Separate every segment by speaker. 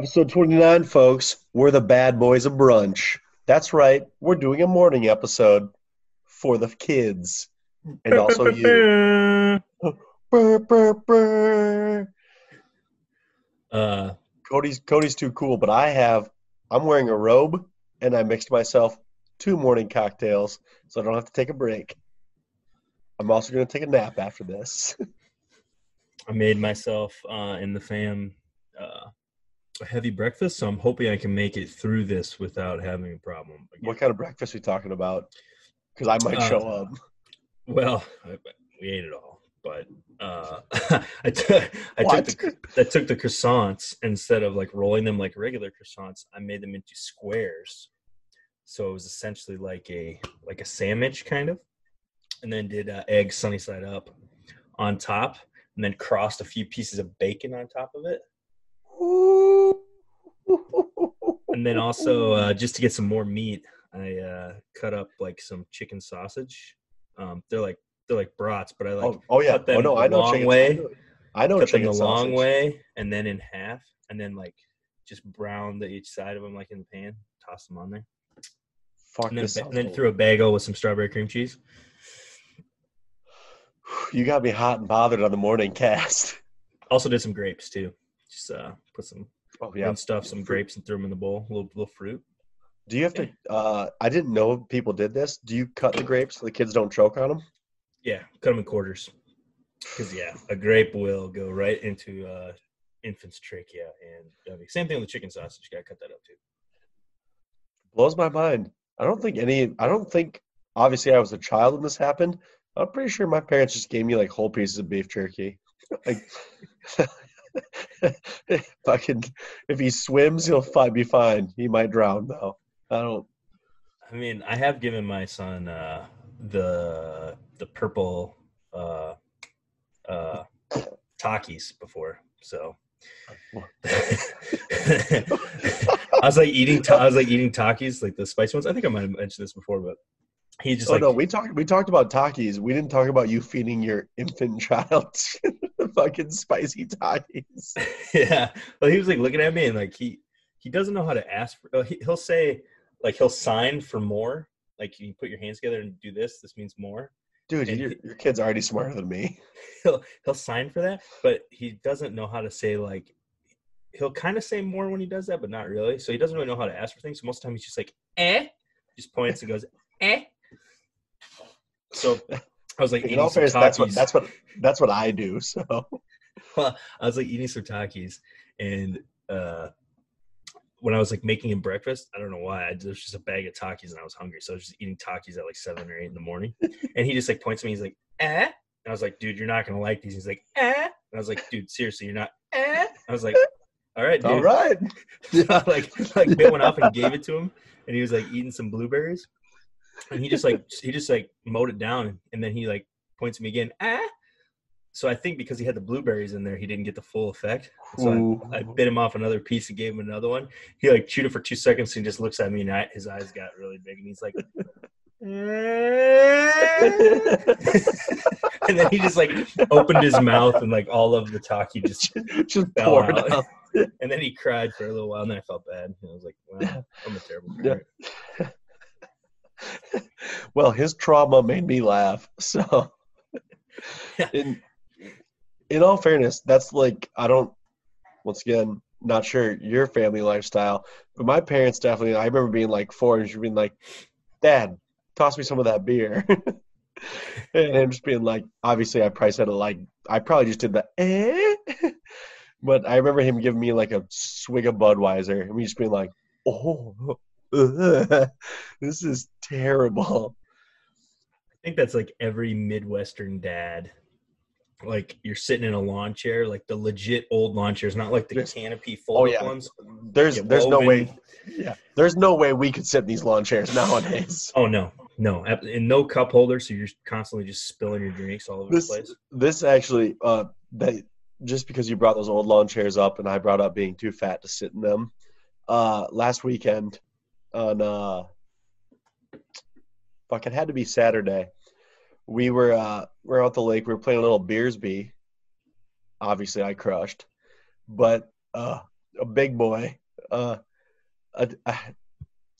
Speaker 1: Episode 29, folks. We're the bad boys of brunch. That's right. We're doing a morning episode for the kids and also you.
Speaker 2: Uh,
Speaker 1: Cody's Cody's too cool, but I have I'm wearing a robe and I mixed myself two morning cocktails so I don't have to take a break. I'm also going to take a nap after this.
Speaker 2: I made myself uh, and the fam uh, a heavy breakfast, so I'm hoping I can make it through this without having a problem. again.
Speaker 1: what kind of breakfast are we talking about? Because I might
Speaker 2: Uh,
Speaker 1: show up.
Speaker 2: Well, I, we ate it all, but uh, I took I
Speaker 1: What?
Speaker 2: took the I took the croissants instead of like rolling them like regular croissants. I made them into squares, so it was essentially like a like a sandwich kind of, and then did uh, egg sunny side up on top, and then crossed a few pieces of bacon on top of it, and then also uh, just to get some more meat, I uh, cut up like some chicken sausage. Um, they're like they're like brats, but I like
Speaker 1: oh, oh yeah.
Speaker 2: cut them
Speaker 1: Oh no, I know
Speaker 2: long
Speaker 1: chicken
Speaker 2: way.
Speaker 1: sausage. I know
Speaker 2: cut them the long way and then in half and then like just brown the each side of them like in the pan toss them on there
Speaker 1: Fuck
Speaker 2: and then,
Speaker 1: this
Speaker 2: and then threw a bagel with some strawberry cream cheese
Speaker 1: You got me hot and bothered on the morning cast.
Speaker 2: also did some grapes too just uh put some
Speaker 1: Oh
Speaker 2: yeah. stuff some grapes and threw them in the bowl a little, little fruit
Speaker 1: Do you have to? Uh, I didn't know people did this. Do you cut the grapes so the kids don't choke on them?
Speaker 2: yeah cut them in quarters because yeah a grape will go right into uh infant's trachea and same thing with the chicken sausage you gotta cut that up too
Speaker 1: Blows my mind. I don't think any. I don't think. Obviously, I was a child when this happened. I'm pretty sure my parents just gave me like whole pieces of beef jerky. like, fucking. If he swims, he'll fi- be fine. He might drown though. I don't.
Speaker 2: I mean, I have given my son uh, the the purple uh, uh, Takis before, so I was like eating. Ta- I was like eating Takis, like the spicy ones. I think I might have mentioned this before, but he just
Speaker 1: oh
Speaker 2: like
Speaker 1: no, we talked. We talked about Takis. We didn't talk about you feeding your infant child fucking spicy Takis.
Speaker 2: yeah. Well, he was like looking at me and like he he doesn't know how to ask for. uh, He, he'll say like he'll sign for more. Like you put your hands together and do this. This means more.
Speaker 1: Dude,
Speaker 2: And
Speaker 1: your,
Speaker 2: he-
Speaker 1: your kid's already smarter than me.
Speaker 2: he'll he'll sign for that, but he doesn't know how to say like he'll kind of say more when he does that, but not really. So he doesn't really know how to ask for things. So most of the time he's just like eh, just points and goes eh. So I was like
Speaker 1: In all fairness, that's what that's what that's what I do. So
Speaker 2: I was like eating some Takis, and uh, when I was like making him breakfast, I don't know why. I, there was just a bag of Takis, and I was hungry, so I was just eating Takis at like seven or eight in the morning. and he just like points at me. He's like, "Eh," and I was like, "Dude, you're not gonna like these." He's like, "Eh," and I was like, "Dude, seriously, you're not." Eh. I was like, "All right, dude."
Speaker 1: all right.
Speaker 2: I, like like bit one off and gave it to him, and he was like eating some blueberries, and he just like he just like mowed it down, and then he like points at me again. Ah. So I think because he had the blueberries in there, he didn't get the full effect. So I, I bit him off another piece and gave him another one. He like chewed it for two seconds and just looks at me, and I, his eyes got really big, and he's like. and then he just like opened his mouth and like all of the talk he just
Speaker 1: just
Speaker 2: fell
Speaker 1: pour it
Speaker 2: out.
Speaker 1: out.
Speaker 2: and then he cried for a little while, and then I felt bad. And I was like, "Wow, I'm a terrible
Speaker 1: Yeah.
Speaker 2: Parent."
Speaker 1: Well, his trauma made me laugh. So,
Speaker 2: Yeah.
Speaker 1: in in all fairness, that's like I don't. Once again, not sure your family lifestyle, but my parents definitely. I remember being like four and just being like, "Dad, toss me some of that beer," and him just being like, obviously, I probably said it like I probably just did the eh. But I remember him giving me like a swig of Budweiser, and me just being like, "Oh, this is terrible."
Speaker 2: I think that's like every Midwestern dad. Like you're sitting in a lawn chair, like the legit old lawn chairs, not like the
Speaker 1: Yes.
Speaker 2: canopy
Speaker 1: Oh
Speaker 2: fold
Speaker 1: yeah,
Speaker 2: ones.
Speaker 1: there's there's no way. Yeah, there's no way we could sit in these lawn chairs nowadays.
Speaker 2: Oh no, no, and no cup holder, so you're constantly just spilling your drinks all over
Speaker 1: This
Speaker 2: the place.
Speaker 1: this actually, uh, that just because you brought those old lawn chairs up, and I brought up being too fat to sit in them. Uh, last weekend, on uh, fuck, it had to be Saturday. We were uh, we are out the lake. We were playing a little Beersby. Obviously, I crushed, but uh, a big boy, uh, a, a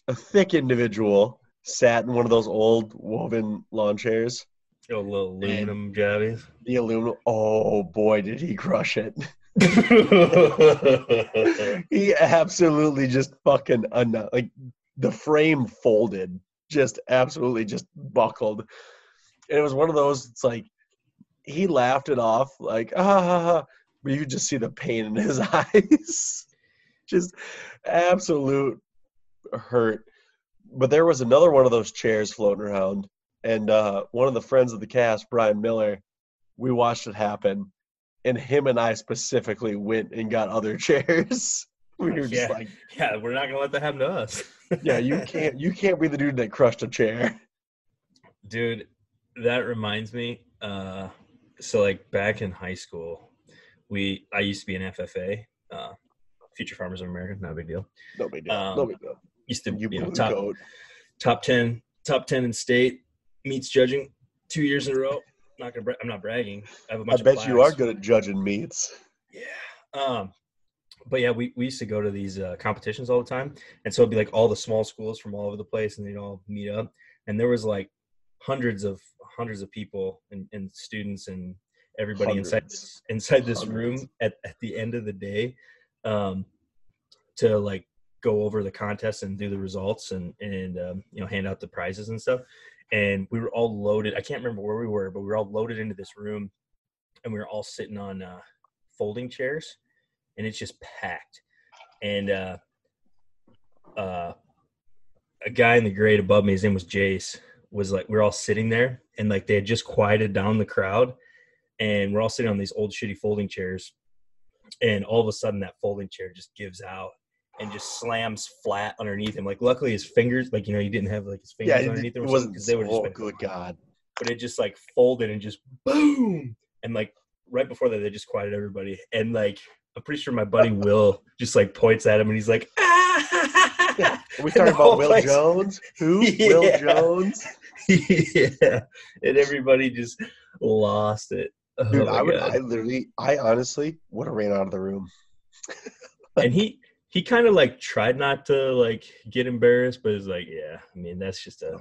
Speaker 1: a thick individual sat in one of those old woven lawn chairs.
Speaker 2: Oh, little aluminum jabbies.
Speaker 1: The aluminum. Oh boy, did he crush it! he absolutely just fucking un- like the frame folded, just absolutely just buckled. And it was one of those. It's like he laughed it off, like ah, ha, ha, but you could just see the pain in his eyes. just absolute hurt. But there was another one of those chairs floating around, and uh, one of the friends of the cast, Brian Miller, we watched it happen, and him and I specifically went and got other chairs. we were just
Speaker 2: Yeah.
Speaker 1: like,
Speaker 2: Yeah, we're not gonna let that happen to us.
Speaker 1: Yeah, you can't, you can't be the dude that crushed a chair.
Speaker 2: dude that reminds me uh so like back in high school we i used to be an ffa uh future farmers of america not a big deal
Speaker 1: No big deal.
Speaker 2: Um,
Speaker 1: no big deal.
Speaker 2: used to
Speaker 1: You
Speaker 2: you know top top 10 top 10 in state meets judging two years in a row not gonna i'm not bragging i have a
Speaker 1: I bet you are good at judging meets.
Speaker 2: Yeah. Um, but yeah, we, we used to go to these uh, competitions all the time, and so it'd be like all the small schools from all over the place, and they'd all meet up, and there was like hundreds of hundreds of people and, and students and everybody inside this, inside this
Speaker 1: Hundreds.
Speaker 2: room at, at the end of the day, um, to like go over the contest and do the results and and um, you know hand out the prizes and stuff. And we were all loaded. I can't remember where we were, but we were all loaded into this room, and we were all sitting on uh, folding chairs and it's just packed. And uh, uh, a guy in the grade above me, his name was Jace, was like, we are all sitting there and like they had just quieted down the crowd. And we're all sitting on these old shitty folding chairs. And all of a sudden, that folding chair just gives out and just slams flat underneath him. Like, luckily, his fingers, like, you know, he didn't have like his fingers
Speaker 1: it,
Speaker 2: underneath him or something
Speaker 1: wasn't.
Speaker 2: because they have just
Speaker 1: Oh,
Speaker 2: been
Speaker 1: good God!
Speaker 2: but it just like folded and just boom and like right before that they just quieted everybody and like i'm pretty sure my buddy will just like points at him and he's like ah!
Speaker 1: Are we talking about Will
Speaker 2: place-
Speaker 1: Jones? Who? Will Jones?
Speaker 2: yeah and everybody just lost it oh
Speaker 1: Dude, I would.
Speaker 2: God.
Speaker 1: I literally. I honestly would have ran out of the room.
Speaker 2: and he he kind of like tried not to like get embarrassed but it's like yeah i mean that's just a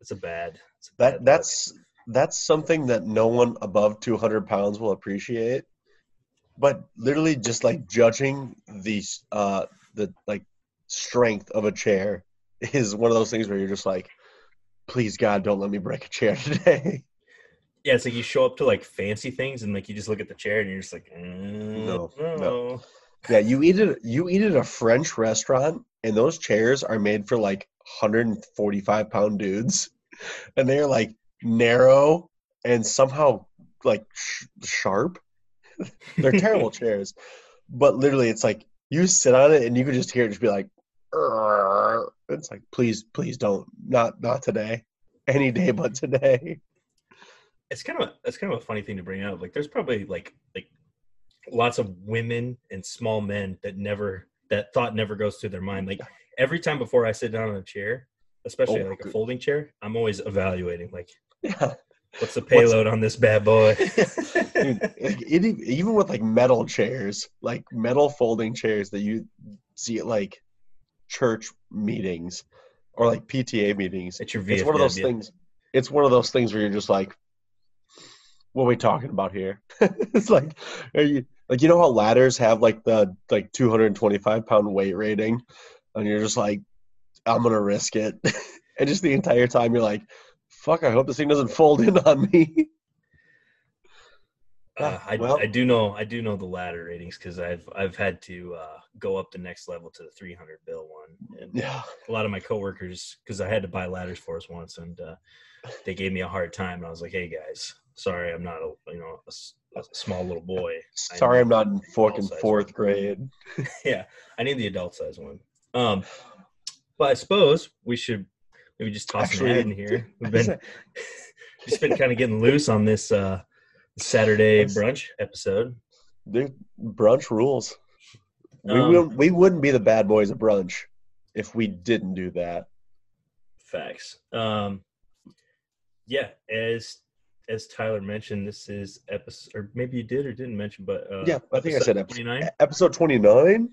Speaker 2: it's a bad it's a bad
Speaker 1: That
Speaker 2: look.
Speaker 1: that's that's something that no one above 200 pounds will appreciate. But literally, just like judging the uh the like strength of a chair is one of those things where you're just like, please God, don't let me break a chair today.
Speaker 2: yeah it's like you show up to like fancy things and like you just look at the chair and you're just like mm,
Speaker 1: No,
Speaker 2: no,
Speaker 1: no. Yeah, you eat it. You eat at a French restaurant, and those chairs are made for like 145 pound dudes, and they're like narrow and somehow like sh- sharp. they're terrible chairs, but literally, it's like you sit on it and you can just hear it just be like, "Arr." it's like please, please don't, not not today, any day but today.
Speaker 2: it's kind of it's kind of a funny thing to bring up. Like, there's probably like like lots of women and small men that never that thought never goes through their mind. Like every time before I sit down on a chair, especially
Speaker 1: Oh,
Speaker 2: like a folding chair, I'm always evaluating like
Speaker 1: Yeah.
Speaker 2: What's the payload on this bad boy.
Speaker 1: Dude, like, it, even with like metal chairs, like metal folding chairs that you see at like church meetings or like PTA meetings,
Speaker 2: It's your
Speaker 1: it's one of those things. It's one of those things where you're just like, "What are we talking about here?" it's like, are you like you know how ladders have like the like 225 pound weight rating, and you're just like, "I'm gonna risk it," and just the entire time you're like, "Fuck, I hope this thing doesn't fold in on me."
Speaker 2: Uh, I,
Speaker 1: well-
Speaker 2: I do know I do know the ladder ratings because I've I've had to uh, go up the next level to the 300 bill one, and
Speaker 1: Yeah.
Speaker 2: a lot of my coworkers because I had to buy ladders for us once, and uh, they gave me a hard time. And I was like, "Hey guys, sorry, I'm not a you know a small little boy.
Speaker 1: Sorry, I'm not in fucking fourth
Speaker 2: one."
Speaker 1: grade.
Speaker 2: yeah, I need the adult size one. Um, but I suppose we should maybe just toss
Speaker 1: Actually,
Speaker 2: an in here. We've been just been kind of getting loose on this uh, Saturday brunch episode.
Speaker 1: Dude, brunch rules. We
Speaker 2: Um,
Speaker 1: wouldn't we wouldn't be the bad boys of brunch if we didn't do that.
Speaker 2: Facts. Um, yeah, as as Tyler mentioned, this is episode, or maybe you did or didn't mention, but uh,
Speaker 1: Yeah, I think I said episode-
Speaker 2: 29.
Speaker 1: Episode twenty nine.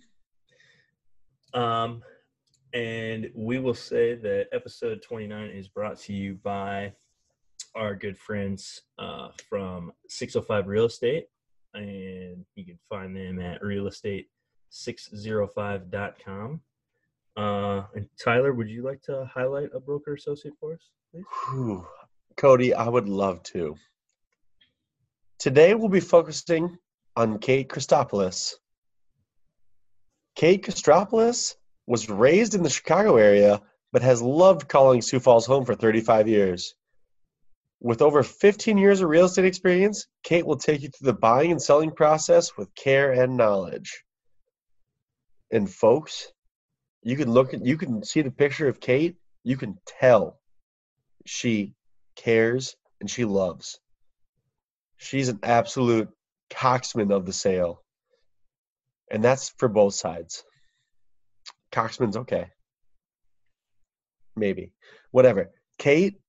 Speaker 2: Um, and we will say that episode 29 is brought to you by our good friends uh, from 605 Real Estate. And you can find them at realestate605.com. Uh, and Tyler, would you like to highlight a broker associate for us, please?
Speaker 1: Cody, I would love to. Today we'll be focusing on Kate Christopoulos. Kate Christopoulos was raised in the Chicago area, but has loved calling Sioux Falls home for 35 years. With over 15 years of real estate experience, Kate will take you through the buying and selling process with care and knowledge. And folks, you can look at you can see the picture of Kate, you can tell she cares and she loves. She's an absolute coxman of the sale. And that's for both sides. Coxman's okay. Maybe. Whatever. Kate,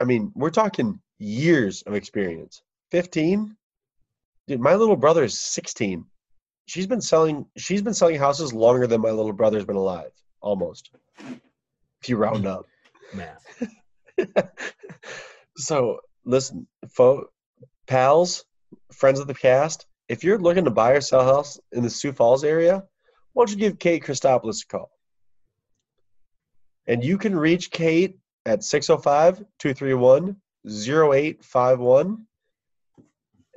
Speaker 1: I mean, we're talking years of experience. 15? Dude, my little brother is 16. She's been selling she's been selling houses longer than my little brother's been alive, almost. If you round up.
Speaker 2: Math.
Speaker 1: so listen, fo- pals, friends of the cast, if you're looking to buy or sell house in the Sioux Falls area, why don't you give Kate Christopoulos a call? And you can reach Kate at 605-231-0851.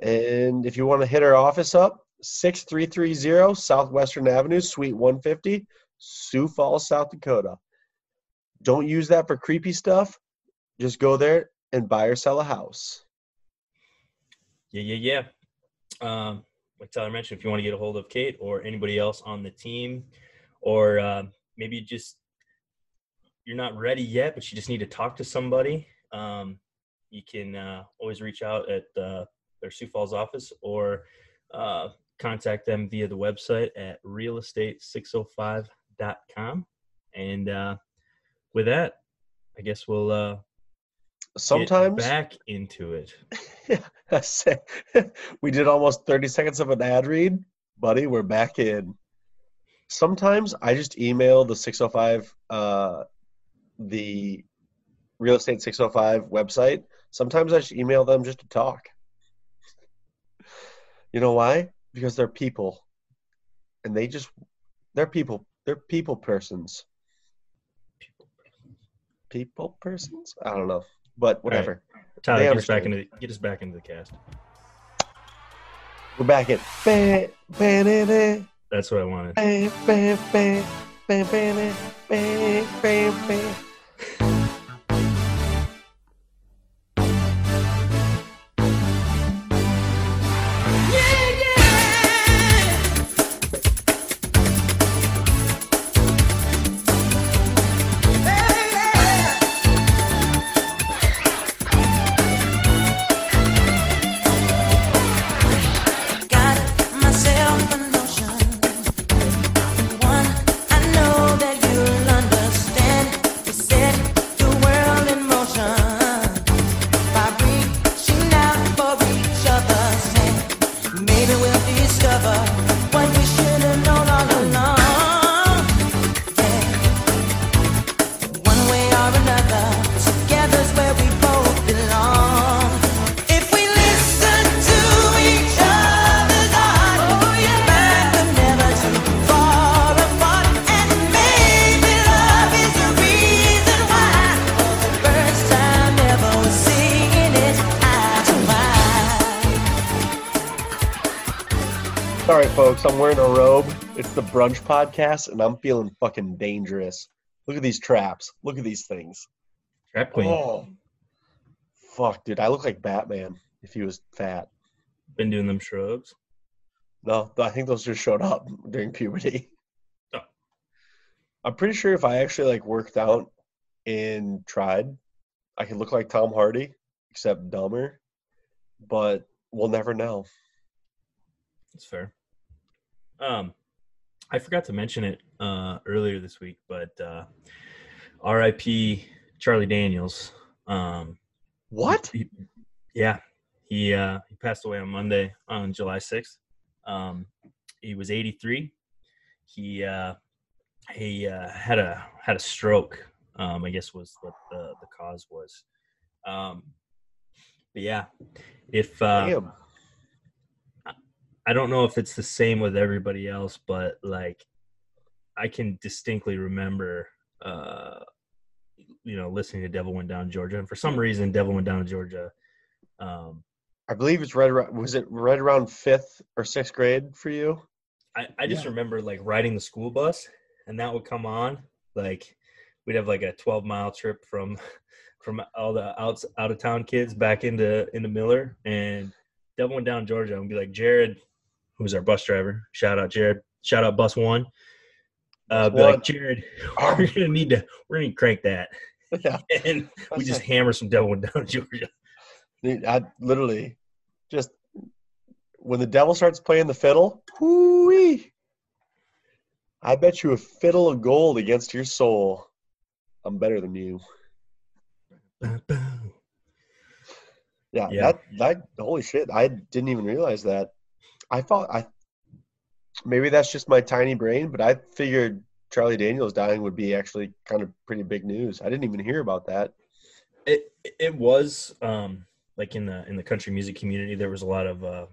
Speaker 1: And if you want to hit her office up, 6330 Southwestern Avenue, Suite 150, Sioux Falls, South Dakota. Don't use that for creepy stuff. Just go there and buy or sell a house.
Speaker 2: Yeah, yeah, yeah. Um, like Tyler mentioned, if you want to get a hold of Kate or anybody else on the team, or uh, maybe just you're not ready yet, but you just need to talk to somebody, um, you can uh, always reach out at uh, their Sioux Falls office or uh, contact them via the website at realestate605.com. And uh, with that, I guess we'll uh,
Speaker 1: Sometimes
Speaker 2: get back into it.
Speaker 1: We did almost 30 seconds of an ad read, buddy. We're back in. Sometimes I just email the 605, uh, the real estate 605 website. Sometimes I just email them just to talk. You know why? Because they're people, and they just they're people. They're people persons. People persons? I don't know, but whatever.
Speaker 2: Tyler,
Speaker 1: They
Speaker 2: get us back into the, get us back into the cast.
Speaker 1: We're back in. Ba- ba- da- da.
Speaker 2: That's what I wanted.
Speaker 3: All
Speaker 1: right, folks, I'm wearing a robe. It's the brunch podcast, and I'm feeling fucking dangerous. Look at these traps. Look at these things.
Speaker 2: Trap Queen.
Speaker 1: Oh, fuck, dude. I look like Batman if he was fat.
Speaker 2: Been doing them shrugs.
Speaker 1: No, I think those just showed up during puberty.
Speaker 2: Oh.
Speaker 1: I'm pretty sure if I actually like worked out and tried, I could look like Tom Hardy, except dumber. But we'll never know.
Speaker 2: That's fair. Um, I forgot to mention it uh, earlier this week, but uh, R.I.P. Charlie Daniels. Um,
Speaker 1: What?
Speaker 2: he- yeah, he uh, he passed away on Monday on July sixth. Um, he was eighty three. He uh, he uh, had a had a stroke. Um, I guess was what the the cause was. Um, but yeah, if uh,
Speaker 1: Damn.
Speaker 2: I don't know if it's the same with everybody else, but like I can distinctly remember, uh, you know, listening to Devil Went Down Georgia, and for some reason, Devil Went Down Georgia. Um,
Speaker 1: I believe it's right around. Was it right around fifth or sixth grade for you?
Speaker 2: I, I just
Speaker 1: Yeah.
Speaker 2: remember like riding the school bus, and that would come on. Like we'd have like a twelve mile trip from from all the out out of town kids back into into Miller, and Devil Went Down Georgia, and be like Jared, who's our bus driver. Shout out Jared. Shout out bus one. Uh, be like. Jared, we're gonna need to we're gonna need to crank that,
Speaker 1: yeah.
Speaker 2: and we just hammer some Devil Down Georgia.
Speaker 1: Dude, I literally just when the devil starts playing the fiddle, whoo-wee, I bet you a fiddle of gold against your soul. I'm better than you. Yeah,
Speaker 2: Yeah.
Speaker 1: that that holy shit, I didn't even realize that. I thought I maybe that's just my tiny brain, but I figured Charlie Daniels dying would be actually kind of pretty big news. I didn't even hear about that.
Speaker 2: it it was um like in the in the country music community there was a lot of uh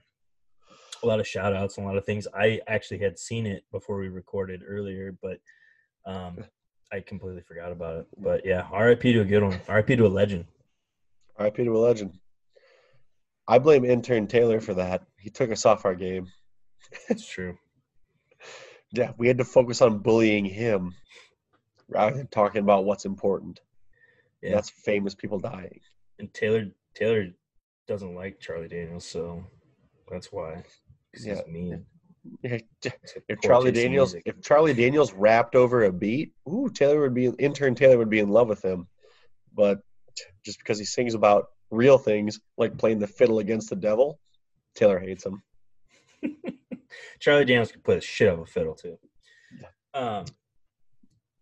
Speaker 2: a lot of shout outs and a lot of things i actually had seen it before we recorded earlier but um i completely forgot about it but yeah rip to a good one rip to a legend
Speaker 1: RIP to a legend. I blame intern Taylor for that. He took us off our game.
Speaker 2: it's true
Speaker 1: Yeah, we had to focus on bullying him rather than talking about what's important.
Speaker 2: yeah
Speaker 1: That's famous people dying.
Speaker 2: and taylor taylor doesn't like charlie daniels so that's why
Speaker 1: Yeah.
Speaker 2: he's mean
Speaker 1: Yeah, If Charlie Daniels,
Speaker 2: music.
Speaker 1: if Charlie Daniels rapped over a beat, ooh, Taylor would be intern. Taylor would be in love with him, but just because he sings about real things like playing the fiddle against the devil, Taylor hates him.
Speaker 2: charlie daniels could play the shit out of a fiddle too um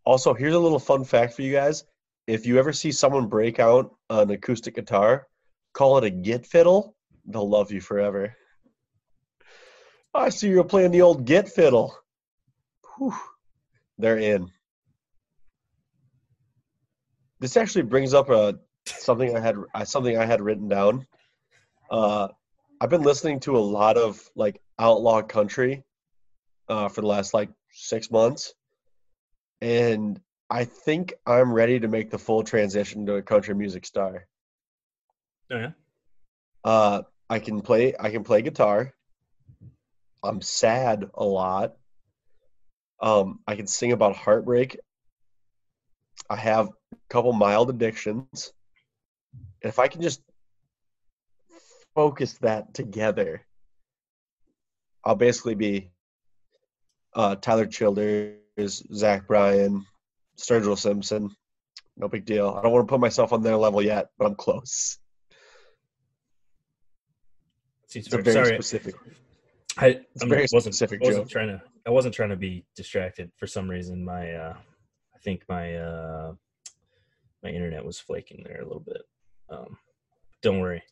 Speaker 1: Also, here's a little fun fact for you guys: if you ever see someone break out an acoustic guitar, call it a git fiddle. They'll love you forever. I see you're playing the old git fiddle. Whew. They're in. This actually brings up a something I had something I had written down. Uh, I've been listening to a lot of like outlaw country uh, for the last like six months, and I think I'm ready to make the full transition to a country music star.
Speaker 2: oh yeah
Speaker 1: Uh, I can play. I can play guitar. I'm sad a lot. Um, I can sing about heartbreak. I have a couple mild addictions. If I can just focus that together, I'll basically be uh, Tyler Childers, Zach Bryan, Sturgill Simpson. No big deal. I don't want to put myself on their level yet, but I'm close. It's a very
Speaker 2: sorry
Speaker 1: specific.
Speaker 2: I, I'm-
Speaker 1: very
Speaker 2: wasn't,
Speaker 1: specific
Speaker 2: wasn't trying to. I wasn't trying to be distracted for some reason. My, uh, I think my uh, my internet was flaking there a little bit. Um, don't worry.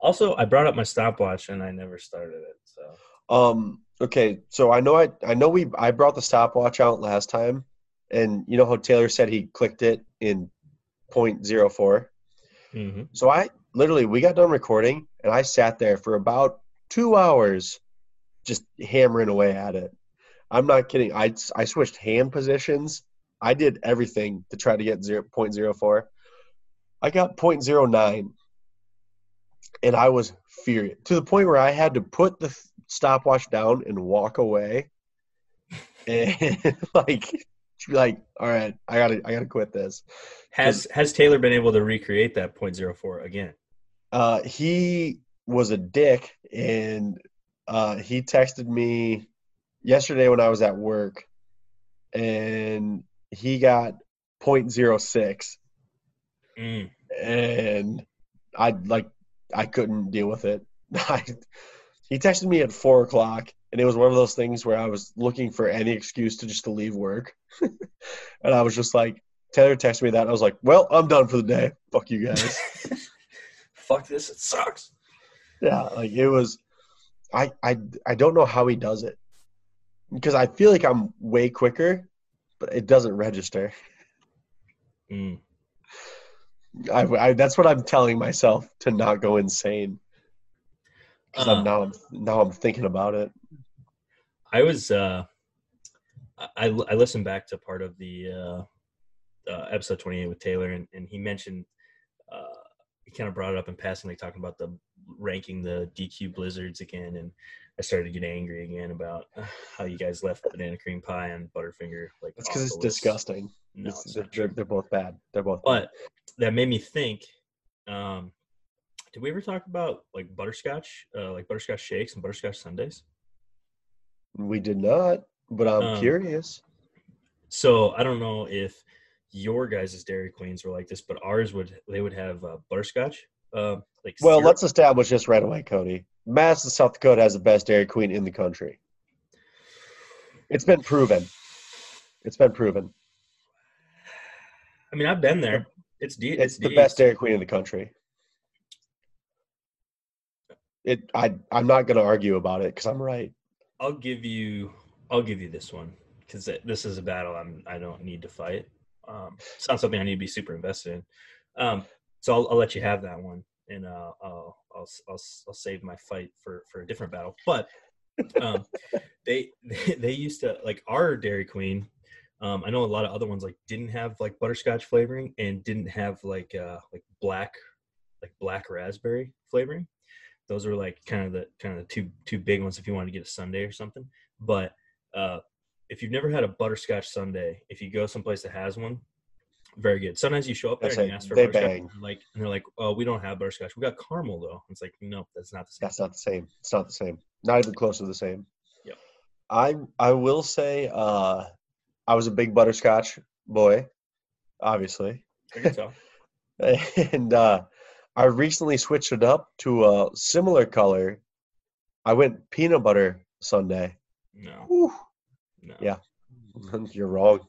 Speaker 2: Also, I brought up my stopwatch and I never started it. So
Speaker 1: Um. Okay. So I know I I know we I brought the stopwatch out last time, and you know how Taylor said he clicked it in .04.
Speaker 2: hmm
Speaker 1: So I literally we got done recording, and I sat there for about two hours, just hammering away at it. I'm not kidding. I I switched hand positions. I did everything to try to get 0.04. I got .09, and I was furious to the point where I had to put the stopwatch down and walk away, and like like, all right, I gotta I gotta quit this.
Speaker 2: has has Taylor been able to recreate that .04 again?
Speaker 1: uh, he was a dick and uh, he texted me yesterday when I was at work and he got 0.06
Speaker 2: Mm.
Speaker 1: and I like I couldn't deal with it. I, he texted me at four o'clock and it was one of those things where I was looking for any excuse to just to leave work. and I was just like Taylor texted me that and I was like, Well, I'm done for the day. Fuck you guys.
Speaker 2: Fuck this! It sucks.
Speaker 1: Yeah, like it was. I I I don't know how he does it because I feel like I'm way quicker, but it doesn't register.
Speaker 2: Mm.
Speaker 1: I, I that's what I'm telling myself to not go insane. Because
Speaker 2: Uh.
Speaker 1: I'm now I'm now I'm thinking about it.
Speaker 2: I was uh, I I listened back to part of the uh, uh, episode 28 with Taylor, and, and he mentioned uh, he kind of brought it up in passing, like talking about the ranking the DQ blizzards again, and I started to get angry again about uh, how you guys left banana cream pie and Butterfinger like
Speaker 1: That's because it's
Speaker 2: list.
Speaker 1: disgusting.
Speaker 2: No,
Speaker 1: It's-
Speaker 2: it's
Speaker 1: they're, they're, both bad. They're both. bad.
Speaker 2: That made me think. Um, did we ever talk about like butterscotch, uh, like butterscotch shakes and butterscotch sundaes?
Speaker 1: we did not. But I'm
Speaker 2: Um,
Speaker 1: curious.
Speaker 2: So I don't know if your guys' Dairy Queens were like this, but ours would they would have uh, butterscotch. Uh, like
Speaker 1: Well,
Speaker 2: syrup.
Speaker 1: let's establish this right away, Cody. Mass Madison, South Dakota has the best Dairy Queen in the country. It's been proven. It's been proven.
Speaker 2: I mean, I've been there. It's de-
Speaker 1: It's the
Speaker 2: decent.
Speaker 1: best Dairy Queen in the country. It. I. I'm not going to argue about it because I'm right.
Speaker 2: I'll give you. I'll give you this one because this is a battle I'm. I don't need to fight. Um, it's not something I need to be super invested in. Um, so I'll, I'll let you have that one, and uh, I'll, I'll I'll I'll save my fight for for a different battle. But um, they they used to like our Dairy Queen. Um, I know a lot of other ones like didn't have like butterscotch flavoring and didn't have like uh like black like black raspberry flavoring. Those were like kind of the kind of the two two big ones if you wanted to get a sundae or something. But uh, if you've never had a butterscotch sundae, if you go someplace that has one, very good. Sometimes you show up there
Speaker 1: That's
Speaker 2: and you ask for butterscotch,
Speaker 1: bang.
Speaker 2: and like and they're like, oh, we don't have butterscotch. We got caramel though. It's like, no, that's not the same.
Speaker 1: That's not the same. It's not the same. Not even close to the same.
Speaker 2: Yep.
Speaker 1: I I will say uh I was a big butterscotch boy, obviously.
Speaker 2: I can tell.
Speaker 1: and uh I recently switched it up to a similar color. I went peanut butter sundae.
Speaker 2: No,
Speaker 1: Whew.
Speaker 2: no.
Speaker 1: Yeah. You're wrong.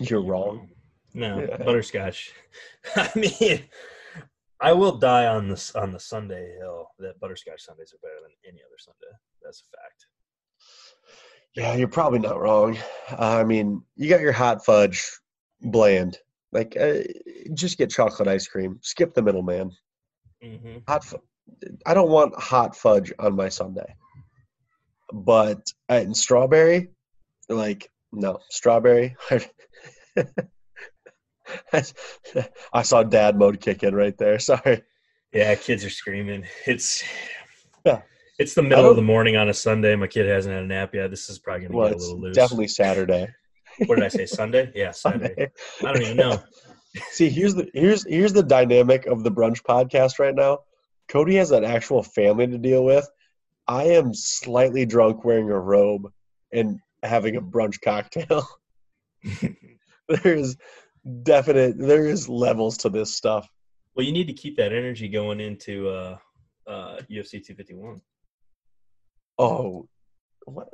Speaker 1: You're wrong.
Speaker 2: No,
Speaker 1: Yeah.
Speaker 2: butterscotch. I mean, I will die on this on the sundae hill that butterscotch sundaes are better than any other sundae. That's a fact.
Speaker 1: Yeah, you're probably not wrong. I mean, you got your hot fudge bland. Like, uh, just get chocolate ice cream. Skip the middleman.
Speaker 2: hmm
Speaker 1: Hot. Fu- I don't want hot fudge on my sundae. But uh, and strawberry, like no strawberry. I saw dad mode kick in right there. Sorry.
Speaker 2: Yeah, kids are screaming. It's
Speaker 1: Yeah.
Speaker 2: It's the middle of the morning on a Sunday. My kid hasn't had a nap yet. This is probably gonna
Speaker 1: Well,
Speaker 2: get a little loose.
Speaker 1: definitely Saturday.
Speaker 2: What did I say? Sunday? Yeah, Sunday.
Speaker 1: Sunday.
Speaker 2: I don't even know.
Speaker 1: See, here's the here's here's the dynamic of the brunch podcast right now. Cody has an actual family to deal with. I am slightly drunk, wearing a robe, and having a brunch cocktail. There's definite there is levels to this stuff.
Speaker 2: Well, you need to keep that energy going into uh, uh, UFC 251.
Speaker 1: Oh, what?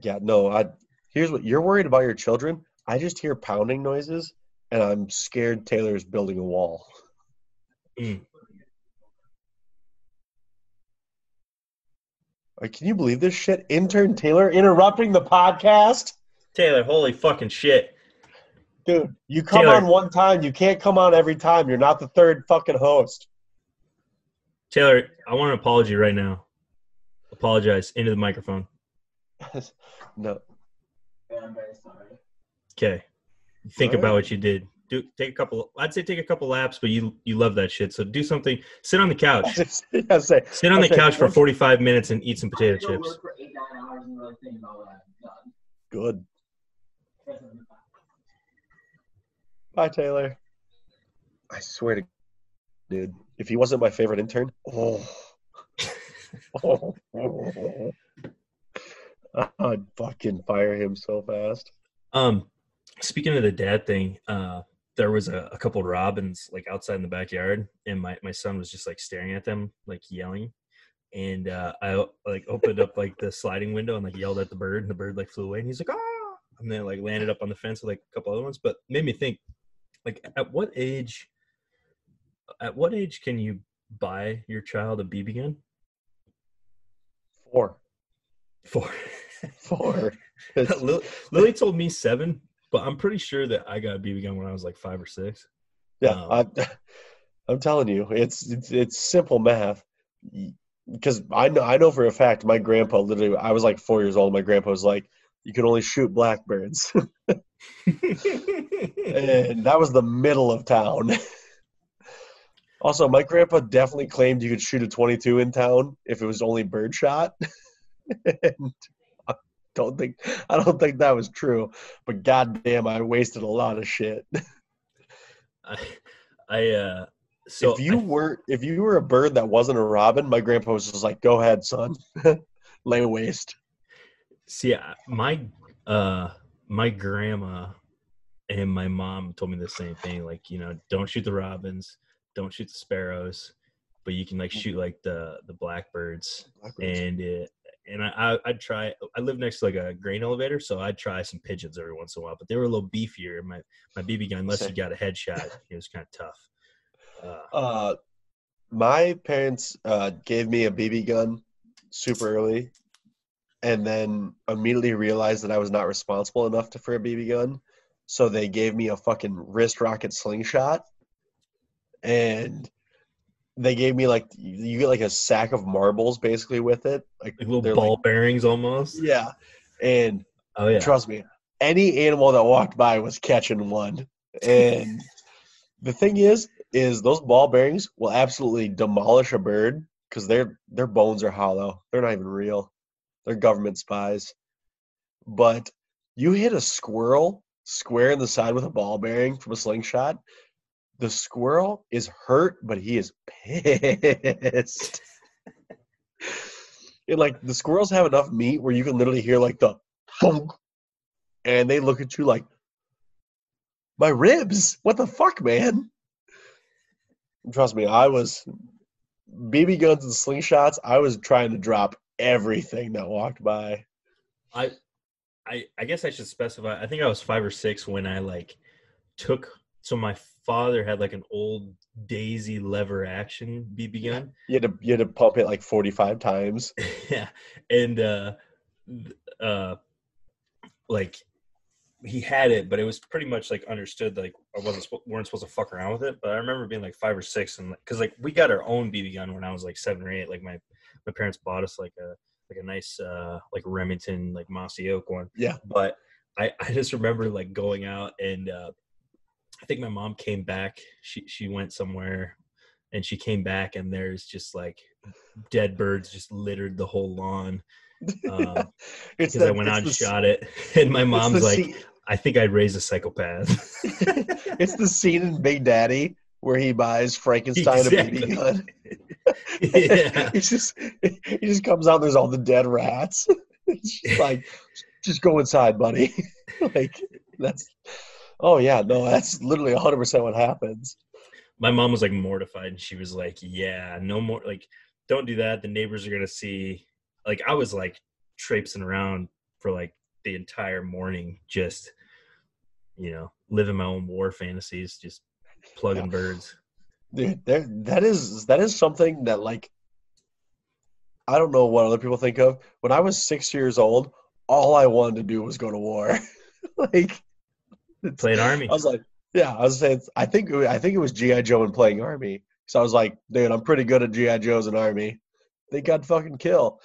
Speaker 1: Yeah, no. I here's what you're worried about your children. I just hear pounding noises, and I'm scared Taylor's building a wall.
Speaker 2: Mm.
Speaker 1: Like, can you believe this shit? Intern Taylor interrupting the podcast.
Speaker 2: Taylor, holy fucking shit!
Speaker 1: Dude, you come
Speaker 2: Taylor.
Speaker 1: on one time. You can't come on every time. You're not the third fucking host.
Speaker 2: Taylor, I want an apology right now. Apologize into the microphone.
Speaker 1: no.
Speaker 2: Okay. Think
Speaker 1: All
Speaker 2: about
Speaker 1: right.
Speaker 2: what you did. Do take a couple. I'd say take a couple laps, but you you love that shit. So do something. Sit on the couch.
Speaker 1: I say,
Speaker 2: Sit on the
Speaker 1: Okay,
Speaker 2: couch for 45 minutes and eat some potato
Speaker 4: Go
Speaker 2: chips.
Speaker 4: work for eight, nine hours and really think about what I've done.
Speaker 1: good. Bye, Taylor. I swear to dude, if he wasn't my favorite intern, oh. I'd fucking fire him so fast.
Speaker 2: Um, speaking of the dad thing, uh, there was a, a couple robins like outside in the backyard, and my my son was just like staring at them, like yelling. And uh, I like opened up like the sliding window and like yelled at the bird, and the bird like flew away, and he's like ah, and then like landed up on the fence with like a couple other ones. But made me think, like, at what age? At what age can you buy your child a BB gun?
Speaker 1: Four. Four. It's-
Speaker 2: Lil- Lily told me seven, but I'm pretty sure that I got a BB gun when I was like five or six.
Speaker 1: Yeah,
Speaker 2: Um,
Speaker 1: I, I'm telling you, it's it's, it's simple math. Because I know I know for a fact, my grandpa literally. I was like four years old. My grandpa was like, "You can only shoot blackbirds," and that was the middle of town. Also, my grandpa definitely claimed you could shoot a 22 in town if it was only birdshot. and I don't think I don't think that was true. But goddamn, I wasted a lot of shit.
Speaker 2: I, I uh, so
Speaker 1: if you
Speaker 2: I-
Speaker 1: were if you were a bird that wasn't a robin, my grandpa was just like, "Go ahead, son, lay waste."
Speaker 2: See, my uh, my grandma and my mom told me the same thing. Like, you know, don't shoot the robins, don't shoot the sparrows, but you can like shoot like the the blackbirds. And it, and I, I I'd try. I live next to like a grain elevator, so I'd try some pigeons every once in a while. But they were a little beefier. My my BB gun, unless you got a headshot, it was kind of tough. Uh,
Speaker 1: Uh, my parents uh, gave me a BB gun super early, and then immediately realized that I was not responsible enough to, for a BB gun, so they gave me a fucking wrist rocket slingshot, and they gave me like you get like a sack of marbles basically with it, like
Speaker 2: like little ball
Speaker 1: like-
Speaker 2: bearings almost.
Speaker 1: yeah, and
Speaker 2: Oh yeah.
Speaker 1: Trust me, any animal that walked by was catching one. And the thing is, is those ball bearings will absolutely demolish a bird because their their bones are hollow. They're not even real. They're government spies. But you hit a squirrel square in the side with a ball bearing from a slingshot. The squirrel is hurt, but he is pissed. and like the squirrels have enough meat where you can literally hear like the thunk, and they look at you like, my ribs. What the fuck, man? Trust me, I was BB guns and slingshots. I was trying to drop everything that walked by.
Speaker 2: I, I, I guess I should specify. I think I was five or six when I like took. So my father had like an old Daisy lever action BB gun.
Speaker 1: You had to you had to pump it like forty five times.
Speaker 2: yeah, and uh, uh, like he had it, but it was pretty much like understood. Like I wasn't weren't supposed to fuck around with it. But I remember being like five or six, and because like we got our own BB gun when I was like seven or eight. Like my my parents bought us like a like a nice uh like Remington like mossy oak one.
Speaker 1: Yeah.
Speaker 2: But I I just remember like going out and uh I think my mom came back. She she went somewhere and she came back and there's just like dead birds just littered the whole lawn um,
Speaker 1: it's
Speaker 2: because I went out and shot it. And my mom's like,
Speaker 1: scene-
Speaker 2: I think I'd raise a psychopath.
Speaker 1: it's the scene in Big Daddy where he buys Frankenstein a
Speaker 2: Exactly.
Speaker 1: BB gun.
Speaker 2: yeah.
Speaker 1: he just he just comes out. There's all the dead rats. it's like, just go inside, buddy. like that's. Oh yeah, no, that's literally 100 percent what happens.
Speaker 2: My mom was like mortified and she was like, Yeah, no more like don't do that. The neighbors are gonna see like I was like traipsing around for like the entire morning, just you know, living my own war fantasies, just plugging
Speaker 1: Yeah.
Speaker 2: birds.
Speaker 1: Dude, there that is that is something that like I don't know what other people think of. When I was six years old, all I wanted to do was go to war. like it's-
Speaker 2: Play an army.
Speaker 1: I was like, yeah, I was saying, I think, it I think it was GI Joe and playing Army. So I was like, dude, I'm pretty good at GI Joes and Army. Think I'd fucking kill.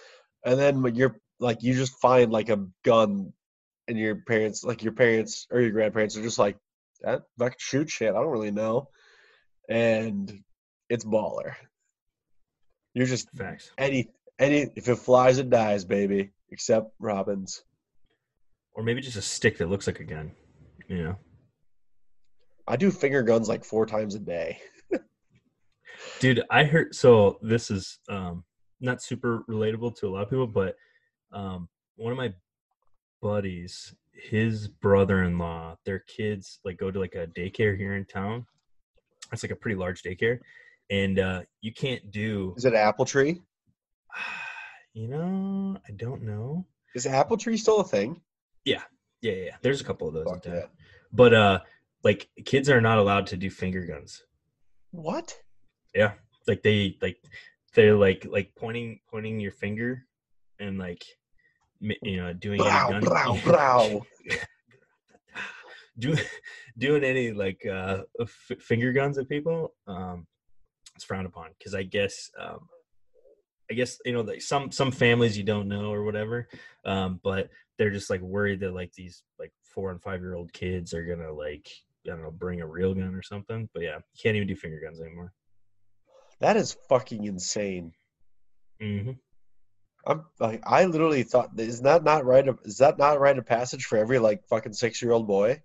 Speaker 1: And then when you're like, you just find like a gun, and your parents, like your parents or your grandparents, are just like, that fucking shoot shit. I don't really know, and it's baller. You're just
Speaker 2: Facts.
Speaker 1: any any if it flies, it dies, baby. Except robins.
Speaker 2: Or maybe just a stick that looks like a gun. Know.
Speaker 1: I do finger guns like four times a day.
Speaker 2: dude i heard so this is um not super relatable to a lot of people but um one of my buddies his brother-in-law their kids like go to like a daycare here in town it's like a pretty large daycare and uh you can't do
Speaker 1: Is it apple tree?
Speaker 2: you know i don't know
Speaker 1: Is apple tree still a thing?
Speaker 2: yeah yeah yeah there's a couple of those in
Speaker 1: Fuck
Speaker 2: town.
Speaker 1: yeah.
Speaker 2: But uh like kids are not allowed to do finger guns
Speaker 1: What?
Speaker 2: Yeah, like they like they're like like pointing pointing your finger and like you know doing any
Speaker 1: Brow,
Speaker 2: gun.
Speaker 1: brow, brow.
Speaker 2: do, doing any like uh, f- finger guns at people, um, it's frowned upon because I guess um, I guess you know like some some families you don't know or whatever, um, but they're just like worried that like these like four and five year old kids are gonna like I don't know bring a real gun or something. But yeah, you can't even do finger guns anymore.
Speaker 1: That is fucking insane.
Speaker 2: hmm
Speaker 1: I'm like, I literally thought, is that not right? of- Is that not rite of passage for every like fucking six year old boy?